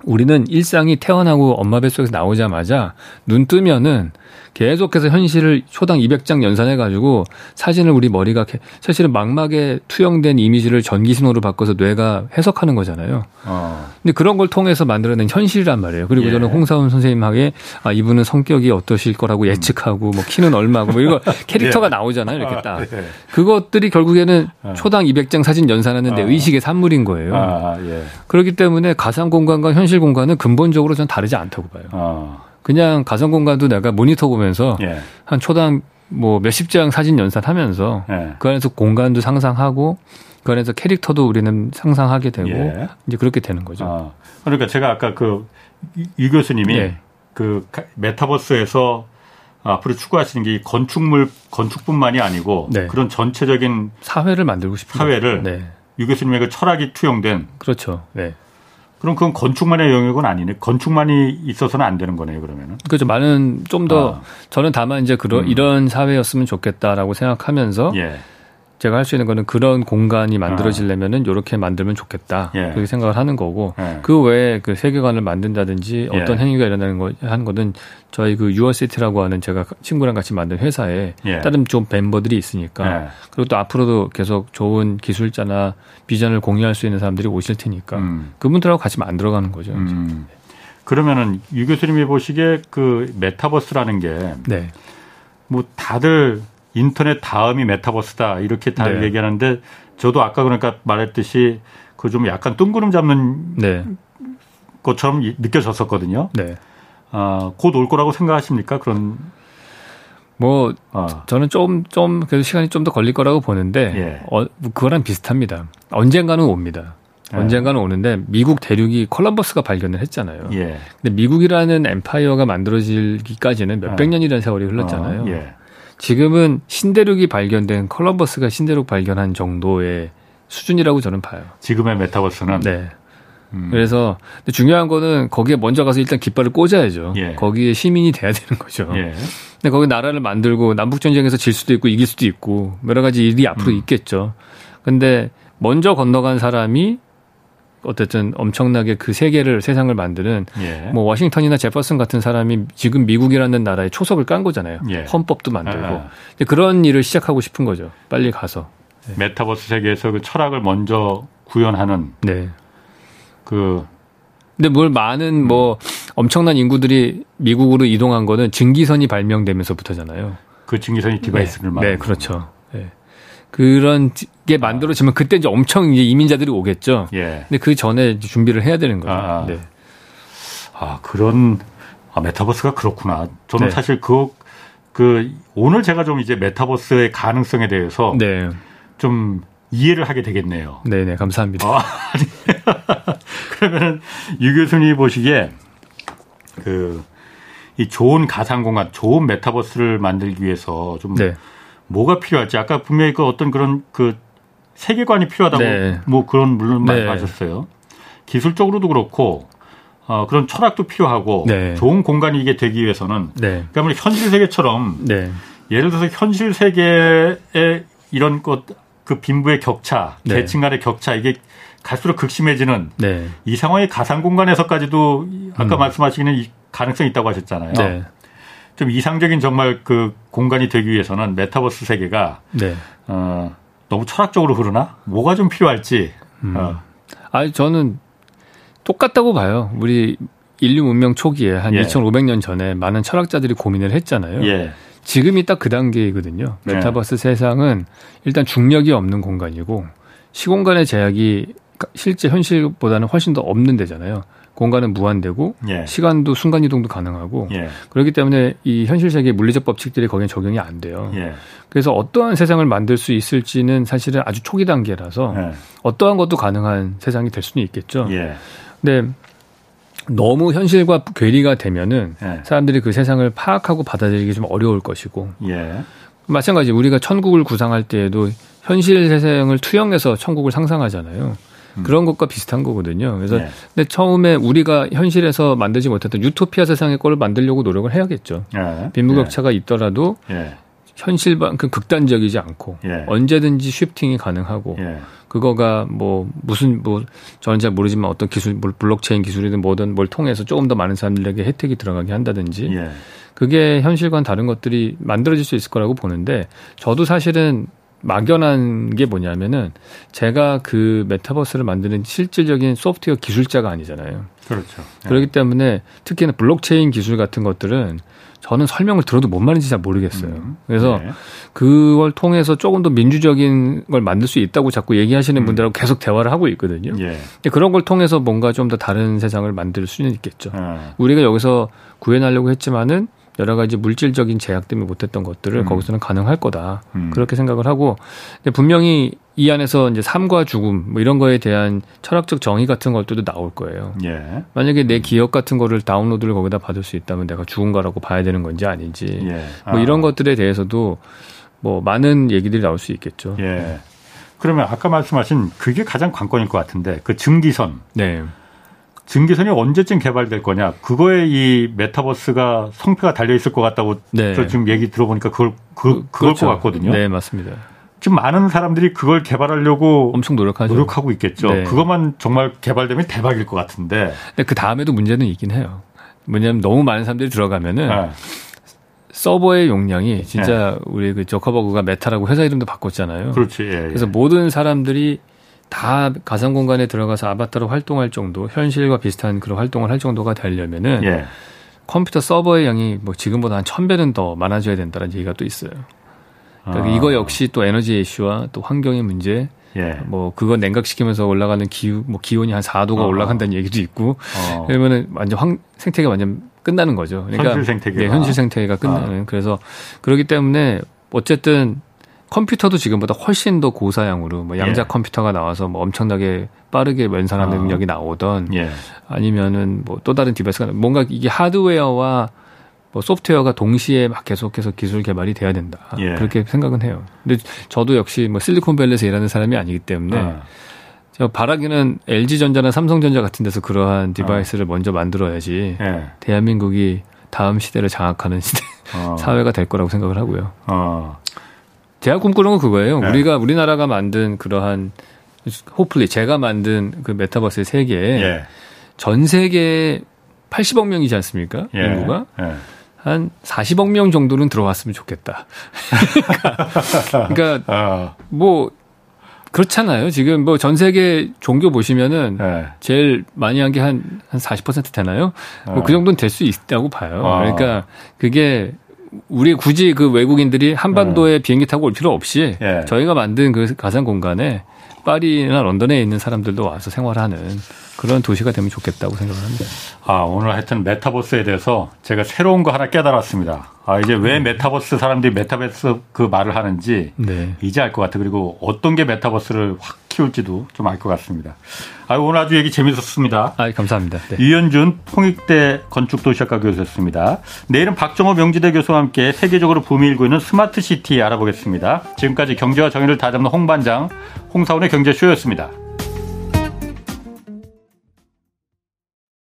Speaker 3: 우리는 일상이 태어나고 엄마 뱃속에서 나오자마자 눈 뜨면은 계속해서 현실을 초당 200장 연산해가지고 사진을 우리 머리가 개- 사실은 망막에 투영된 이미지를 전기 신호로 바꿔서 뇌가 해석하는 거잖아요.
Speaker 1: 어.
Speaker 3: 근데 그런 걸 통해서 만들어낸 현실이란 말이에요. 그리고
Speaker 1: 예.
Speaker 3: 저는 홍사훈 선생님에게 아 이분은 성격이 어떠실 거라고 예측하고 뭐 키는 얼마고 뭐 이거 캐릭터가 나오잖아요. 이렇게 딱.
Speaker 1: 아, 예.
Speaker 3: 그것들이 결국에는
Speaker 1: 어.
Speaker 3: 초당 200장 사진 연산하는데
Speaker 1: 어.
Speaker 3: 의식의 산물인 거예요.
Speaker 1: 아, 예.
Speaker 3: 그렇기 때문에 가상 공간과 현실 공간은 근본적으로 전 다르지 않다고 봐요.
Speaker 1: 어.
Speaker 3: 그냥 가상 공간도 내가 모니터 보면서
Speaker 1: 예.
Speaker 3: 한 초당 뭐 몇십 장 사진 연산하면서
Speaker 1: 예.
Speaker 3: 그 안에서 공간도 상상하고 그 안에서 캐릭터도 우리는 상상하게 되고
Speaker 1: 예.
Speaker 3: 이제 그렇게 되는 거죠.
Speaker 1: 아, 그러니까 제가 아까 그 유 교수님이
Speaker 3: 예.
Speaker 1: 그 가- 메타버스에서 앞으로 추구하시는 게이 건축물 건축뿐만이 아니고
Speaker 3: 네.
Speaker 1: 그런 전체적인
Speaker 3: 사회를 만들고 싶은
Speaker 1: 사회를.
Speaker 3: 네.
Speaker 1: 유 교수님의 그 철학이 투영된
Speaker 3: 그렇죠. 네.
Speaker 1: 그럼 그건 건축만의 영역은 아니네. 건축만이 있어서는 안 되는 거네요. 그러면은.
Speaker 3: 그죠. 많은 좀더
Speaker 1: 아.
Speaker 3: 저는 다만 이제 그런
Speaker 1: 음.
Speaker 3: 이런 사회였으면 좋겠다라고 생각하면서
Speaker 1: 예.
Speaker 3: 제가 할 수 있는 거는 그런 공간이 만들어지려면은 이렇게 만들면 좋겠다.
Speaker 1: 예.
Speaker 3: 그렇게 생각을 하는 거고
Speaker 1: 예.
Speaker 3: 그 외에 그 세계관을 만든다든지
Speaker 1: 예.
Speaker 3: 어떤 행위가 일어나는 거 하는 거는 저희 그 유어시티라고 하는 제가 친구랑 같이 만든 회사에
Speaker 1: 예.
Speaker 3: 다른 좀 멤버들이 있으니까
Speaker 1: 예.
Speaker 3: 그리고 또 앞으로도 계속 좋은 기술자나 비전을 공유할 수 있는 사람들이 오실 테니까
Speaker 1: 음.
Speaker 3: 그분들하고 같이 만들어가는 거죠.
Speaker 1: 음. 그러면은 유 교수님이 보시기에 그 메타버스라는 게
Speaker 3: 네,
Speaker 1: 뭐 다들 인터넷 다음이 메타버스다 이렇게 다
Speaker 3: 네.
Speaker 1: 얘기하는데 저도 아까 그러니까 말했듯이 그 좀 약간 뜬구름 잡는
Speaker 3: 네,
Speaker 1: 것처럼 이- 느껴졌었거든요.
Speaker 3: 네.
Speaker 1: 아, 곧 올 거라고 생각하십니까? 그런
Speaker 3: 뭐
Speaker 1: 아,
Speaker 3: 저는 좀, 좀, 그래도 시간이 좀 더 걸릴 거라고 보는데,
Speaker 1: 예.
Speaker 3: 어, 그거랑 비슷합니다. 언젠가는 옵니다.
Speaker 1: 예.
Speaker 3: 언젠가는 오는데, 미국 대륙이 콜럼버스가 발견을 했잖아요.
Speaker 1: 예.
Speaker 3: 근데 미국이라는 엠파이어가 만들어지기까지는
Speaker 1: 예.
Speaker 3: 몇백 년이라는 세월이 흘렀잖아요.
Speaker 1: 어, 예.
Speaker 3: 지금은 신대륙이 발견된 콜럼버스가 신대륙 발견한 정도의 수준이라고 저는 봐요.
Speaker 1: 지금의 메타버스는
Speaker 3: 네.
Speaker 1: 음,
Speaker 3: 그래서 중요한 거는 거기에 먼저 가서 일단 깃발을 꽂아야죠.
Speaker 1: 예.
Speaker 3: 거기에 시민이 돼야 되는 거죠.
Speaker 1: 예.
Speaker 3: 근데 거기 나라를 만들고 남북 전쟁에서 질 수도 있고 이길 수도 있고 여러 가지 일이 앞으로
Speaker 1: 음.
Speaker 3: 있겠죠. 근데 먼저 건너간 사람이 어쨌든 엄청나게 그 세계를 세상을 만드는
Speaker 1: 예.
Speaker 3: 뭐 워싱턴이나 제퍼슨 같은 사람이 지금 미국이라는 나라에 초석을 깐 거잖아요.
Speaker 1: 예.
Speaker 3: 헌법도 만들고
Speaker 1: 아.
Speaker 3: 근데 그런 일을 시작하고 싶은 거죠. 빨리 가서.
Speaker 1: 메타버스 세계에서 그 철학을 먼저 구현하는
Speaker 3: 네.
Speaker 1: 그
Speaker 3: 근데 뭘 많은 뭐 엄청난 인구들이 미국으로 이동한 거는 증기선이 발명되면서부터잖아요.
Speaker 1: 그 증기선이 device를
Speaker 3: 네,
Speaker 1: 말하는
Speaker 3: 네, 그렇죠. 네. 그런 게 만들어지면 그때 이제 엄청 이제 이민자들이 오겠죠.
Speaker 1: 예.
Speaker 3: 근데 그 전에 준비를 해야 되는 거죠.
Speaker 1: 아, 아.
Speaker 3: 네.
Speaker 1: 아, 그런, 아, 메타버스가 그렇구나. 저는
Speaker 3: 네.
Speaker 1: 사실 그, 그, 오늘 제가 좀 이제 메타버스의 가능성에 대해서
Speaker 3: 네.
Speaker 1: 좀 이해를 하게 되겠네요.
Speaker 3: 네네, 감사합니다. 아,
Speaker 1: 그러면은 유 교수님 보시기에 그, 이 좋은 가상공간, 좋은 메타버스를 만들기 위해서 좀 네. 뭐가 필요할지 아까 분명히 그 어떤 그런 그 세계관이 필요하다고 네. 뭐 그런 물론 네. 말씀하셨어요. 기술적으로도 그렇고 어, 그런 철학도 필요하고 네. 좋은 공간이 이게 되기 위해서는 네. 그러니까 현실 세계처럼 네. 예를 들어서 현실 세계에 이런 것 그 빈부의 격차, 네. 계층 간의 격차 이게 갈수록 극심해지는 네. 이 상황이 가상 공간에서까지도 아까 음. 말씀하시는 가능성이 있다고 하셨잖아요. 네. 좀 이상적인 정말 그 공간이 되기 위해서는 메타버스 세계가 어, 너무 철학적으로 흐르나? 뭐가 좀 필요할지. 음. 어.
Speaker 3: 아니 저는 똑같다고 봐요. 우리 인류 문명 초기에 한 예. 2,500년 전에 많은 철학자들이 고민을 했잖아요. 예. 지금이 딱 그 단계이거든요. 네. 메타버스 예. 세상은 일단 중력이 없는 공간이고 시공간의 제약이 실제 현실보다는 훨씬 더 없는 데잖아요. 공간은 무한되고 예. 시간도 순간 이동도 가능하고 예. 그렇기 때문에 이 현실 세계 물리적 법칙들이 거기에 적용이 안 돼요. 예. 그래서 어떠한 세상을 만들 수 있을지는 사실은 아주 초기 단계라서 예. 어떠한 것도 가능한 세상이 될 수는 있겠죠. 예. 근데 너무 현실과 괴리가 되면은 예. 사람들이 그 세상을 파악하고 받아들이기 좀 어려울 것이고 마찬가지 우리가 천국을 구상할 때에도 현실 세상을 투영해서 천국을 상상하잖아요. 음. 그런 것과 비슷한 거거든요. 그래서 네. 근데 처음에 우리가 현실에서 만들지 못했던 유토피아 세상의 꼴을 만들려고 노력을 해야겠죠. 네. 빈부격차가 네. 있더라도 네. 현실만큼 극단적이지 않고 예. 언제든지 shifting이 가능하고 예. 그거가 뭐 무슨 뭐 저는 잘 모르지만 어떤 기술 블록체인 기술이든 뭐든 뭘 통해서 조금 더 많은 사람들에게 혜택이 들어가게 한다든지 예. 그게 현실과는 다른 것들이 만들어질 수 있을 거라고 보는데 저도 사실은 막연한 게 뭐냐면은 제가 그 메타버스를 만드는 실질적인 소프트웨어 기술자가 아니잖아요.
Speaker 1: 그렇죠.
Speaker 3: 네. 그렇기 때문에 특히나 블록체인 기술 같은 것들은 저는 설명을 들어도 뭔 말인지 잘 모르겠어요. 음. 그래서 네. 그걸 통해서 조금 더 민주적인 걸 만들 수 있다고 자꾸 얘기하시는 음. 분들하고 계속 대화를 하고 있거든요. 예. 그런 걸 통해서 뭔가 좀 더 다른 세상을 만들 수는 있겠죠. 아. 우리가 여기서 구현하려고 했지만은 여러 가지 물질적인 제약 때문에 못했던 것들을 음. 거기서는 가능할 거다. 음. 그렇게 생각을 하고 근데 분명히 이 안에서 이제 삶과 죽음 뭐 이런 거에 대한 철학적 정의 같은 것들도 나올 거예요. 예. 만약에 내 기억 같은 거를 다운로드를 거기다 받을 수 있다면 내가 죽은 거라고 봐야 되는 건지 아닌지 예. 아. 뭐 이런 것들에 대해서도 뭐 많은 얘기들이 나올 수 있겠죠.
Speaker 1: 예. 그러면 아까 말씀하신 그게 가장 관건일 것 같은데 그 증기선. 네. 증기선이 언제쯤 개발될 거냐. 그거에 이 메타버스가 성패가 달려 있을 것 같다고 네. 지금 얘기 들어보니까 그걸 그, 그걸 그렇죠. 것 같거든요.
Speaker 3: 네, 맞습니다.
Speaker 1: 지금 많은 사람들이 그걸 개발하려고
Speaker 3: 엄청 노력하죠.
Speaker 1: 노력하고 있겠죠. 네. 그것만 정말 개발되면 대박일 것 같은데.
Speaker 3: 근데 그 다음에도 문제는 있긴 해요. 뭐냐면 너무 많은 사람들이 들어가면은 네. 서버의 용량이 진짜 네. 우리 그 저커버그가 메타라고 회사 이름도 바꿨잖아요.
Speaker 1: 그렇지. 예,
Speaker 3: 예. 그래서 모든 사람들이 다 가상 공간에 들어가서 아바타로 활동할 정도, 현실과 비슷한 그런 활동을 할 정도가 되려면은 예. 컴퓨터 서버의 양이 뭐 지금보다 한 천배는 더 많아져야 된다는 얘기가 또 있어요. 그러니까 아. 이거 역시 또 에너지 이슈와 또 환경의 문제, 예. 뭐 그거 냉각시키면서 올라가는 기후, 뭐 기온이 한 4도가 어. 올라간다는 얘기도 있고, 어. 그러면은 완전 황, 생태계가 완전 끝나는 거죠.
Speaker 1: 그러니까 현실 생태계가
Speaker 3: 네, 현실 생태계가 끝나는. 아. 그래서 그렇기 때문에 어쨌든 컴퓨터도 지금보다 훨씬 더 고사양으로 뭐 양자 예. 컴퓨터가 나와서 뭐 엄청나게 빠르게 연산하는 아. 능력이 나오던 예. 아니면은 뭐 또 다른 device가 뭔가 이게 하드웨어와 뭐 소프트웨어가 동시에 막 계속해서 기술 개발이 돼야 된다. 예. 그렇게 생각은 해요. 근데 저도 역시 뭐 실리콘밸리에서 일하는 사람이 아니기 때문에 아. 제가 바라기는 LG전자나 삼성전자 같은 데서 그러한 디바이스를 아. 먼저 만들어야지 예. 대한민국이 다음 시대를 장악하는 시대 어. 사회가 될 거라고 생각을 하고요. 어. 제가 꿈꾸는 건 그거예요. 네. 우리가 우리나라가 만든 그러한 호플리 제가 만든 그 메타버스의 세계에 예. 전 세계 80억 명이지 않습니까? 예. 인구가 예. 한 40억 명 정도는 들어왔으면 좋겠다. 그러니까, 그러니까 어. 뭐 그렇잖아요. 지금 뭐 전 세계 종교 보시면은 네. 제일 많이 한 게 한 한 40% 되나요? 어. 뭐그 정도는 될 수 있다고 봐요. 어. 그러니까 그게 우리 굳이 그 외국인들이 한반도에 네. 비행기 타고 올 필요 없이 네. 저희가 만든 그 가상 공간에 파리나 런던에 있는 사람들도 와서 생활하는 그런 도시가 되면 좋겠다고 생각을 합니다.
Speaker 1: 아, 오늘 하여튼 메타버스에 대해서 제가 새로운 거 하나 깨달았습니다. 아, 이제 왜 메타버스 사람들이 메타버스 그 말을 하는지
Speaker 3: 네.
Speaker 1: 이제 알 것 같아. 그리고 어떤 게 메타버스를 확 키울지도 좀 알 것 같습니다. 아, 오늘 아주 얘기 재밌었습니다.
Speaker 3: 아, 감사합니다. 네.
Speaker 1: 유현준 통익대 건축도시학과 교수였습니다. 내일은 박정호 명지대 교수와 함께 세계적으로 붐이 일고 있는 스마트 시티 알아보겠습니다. 지금까지 경제와 정의를 다잡는 홍반장 홍사원의 경제쇼였습니다.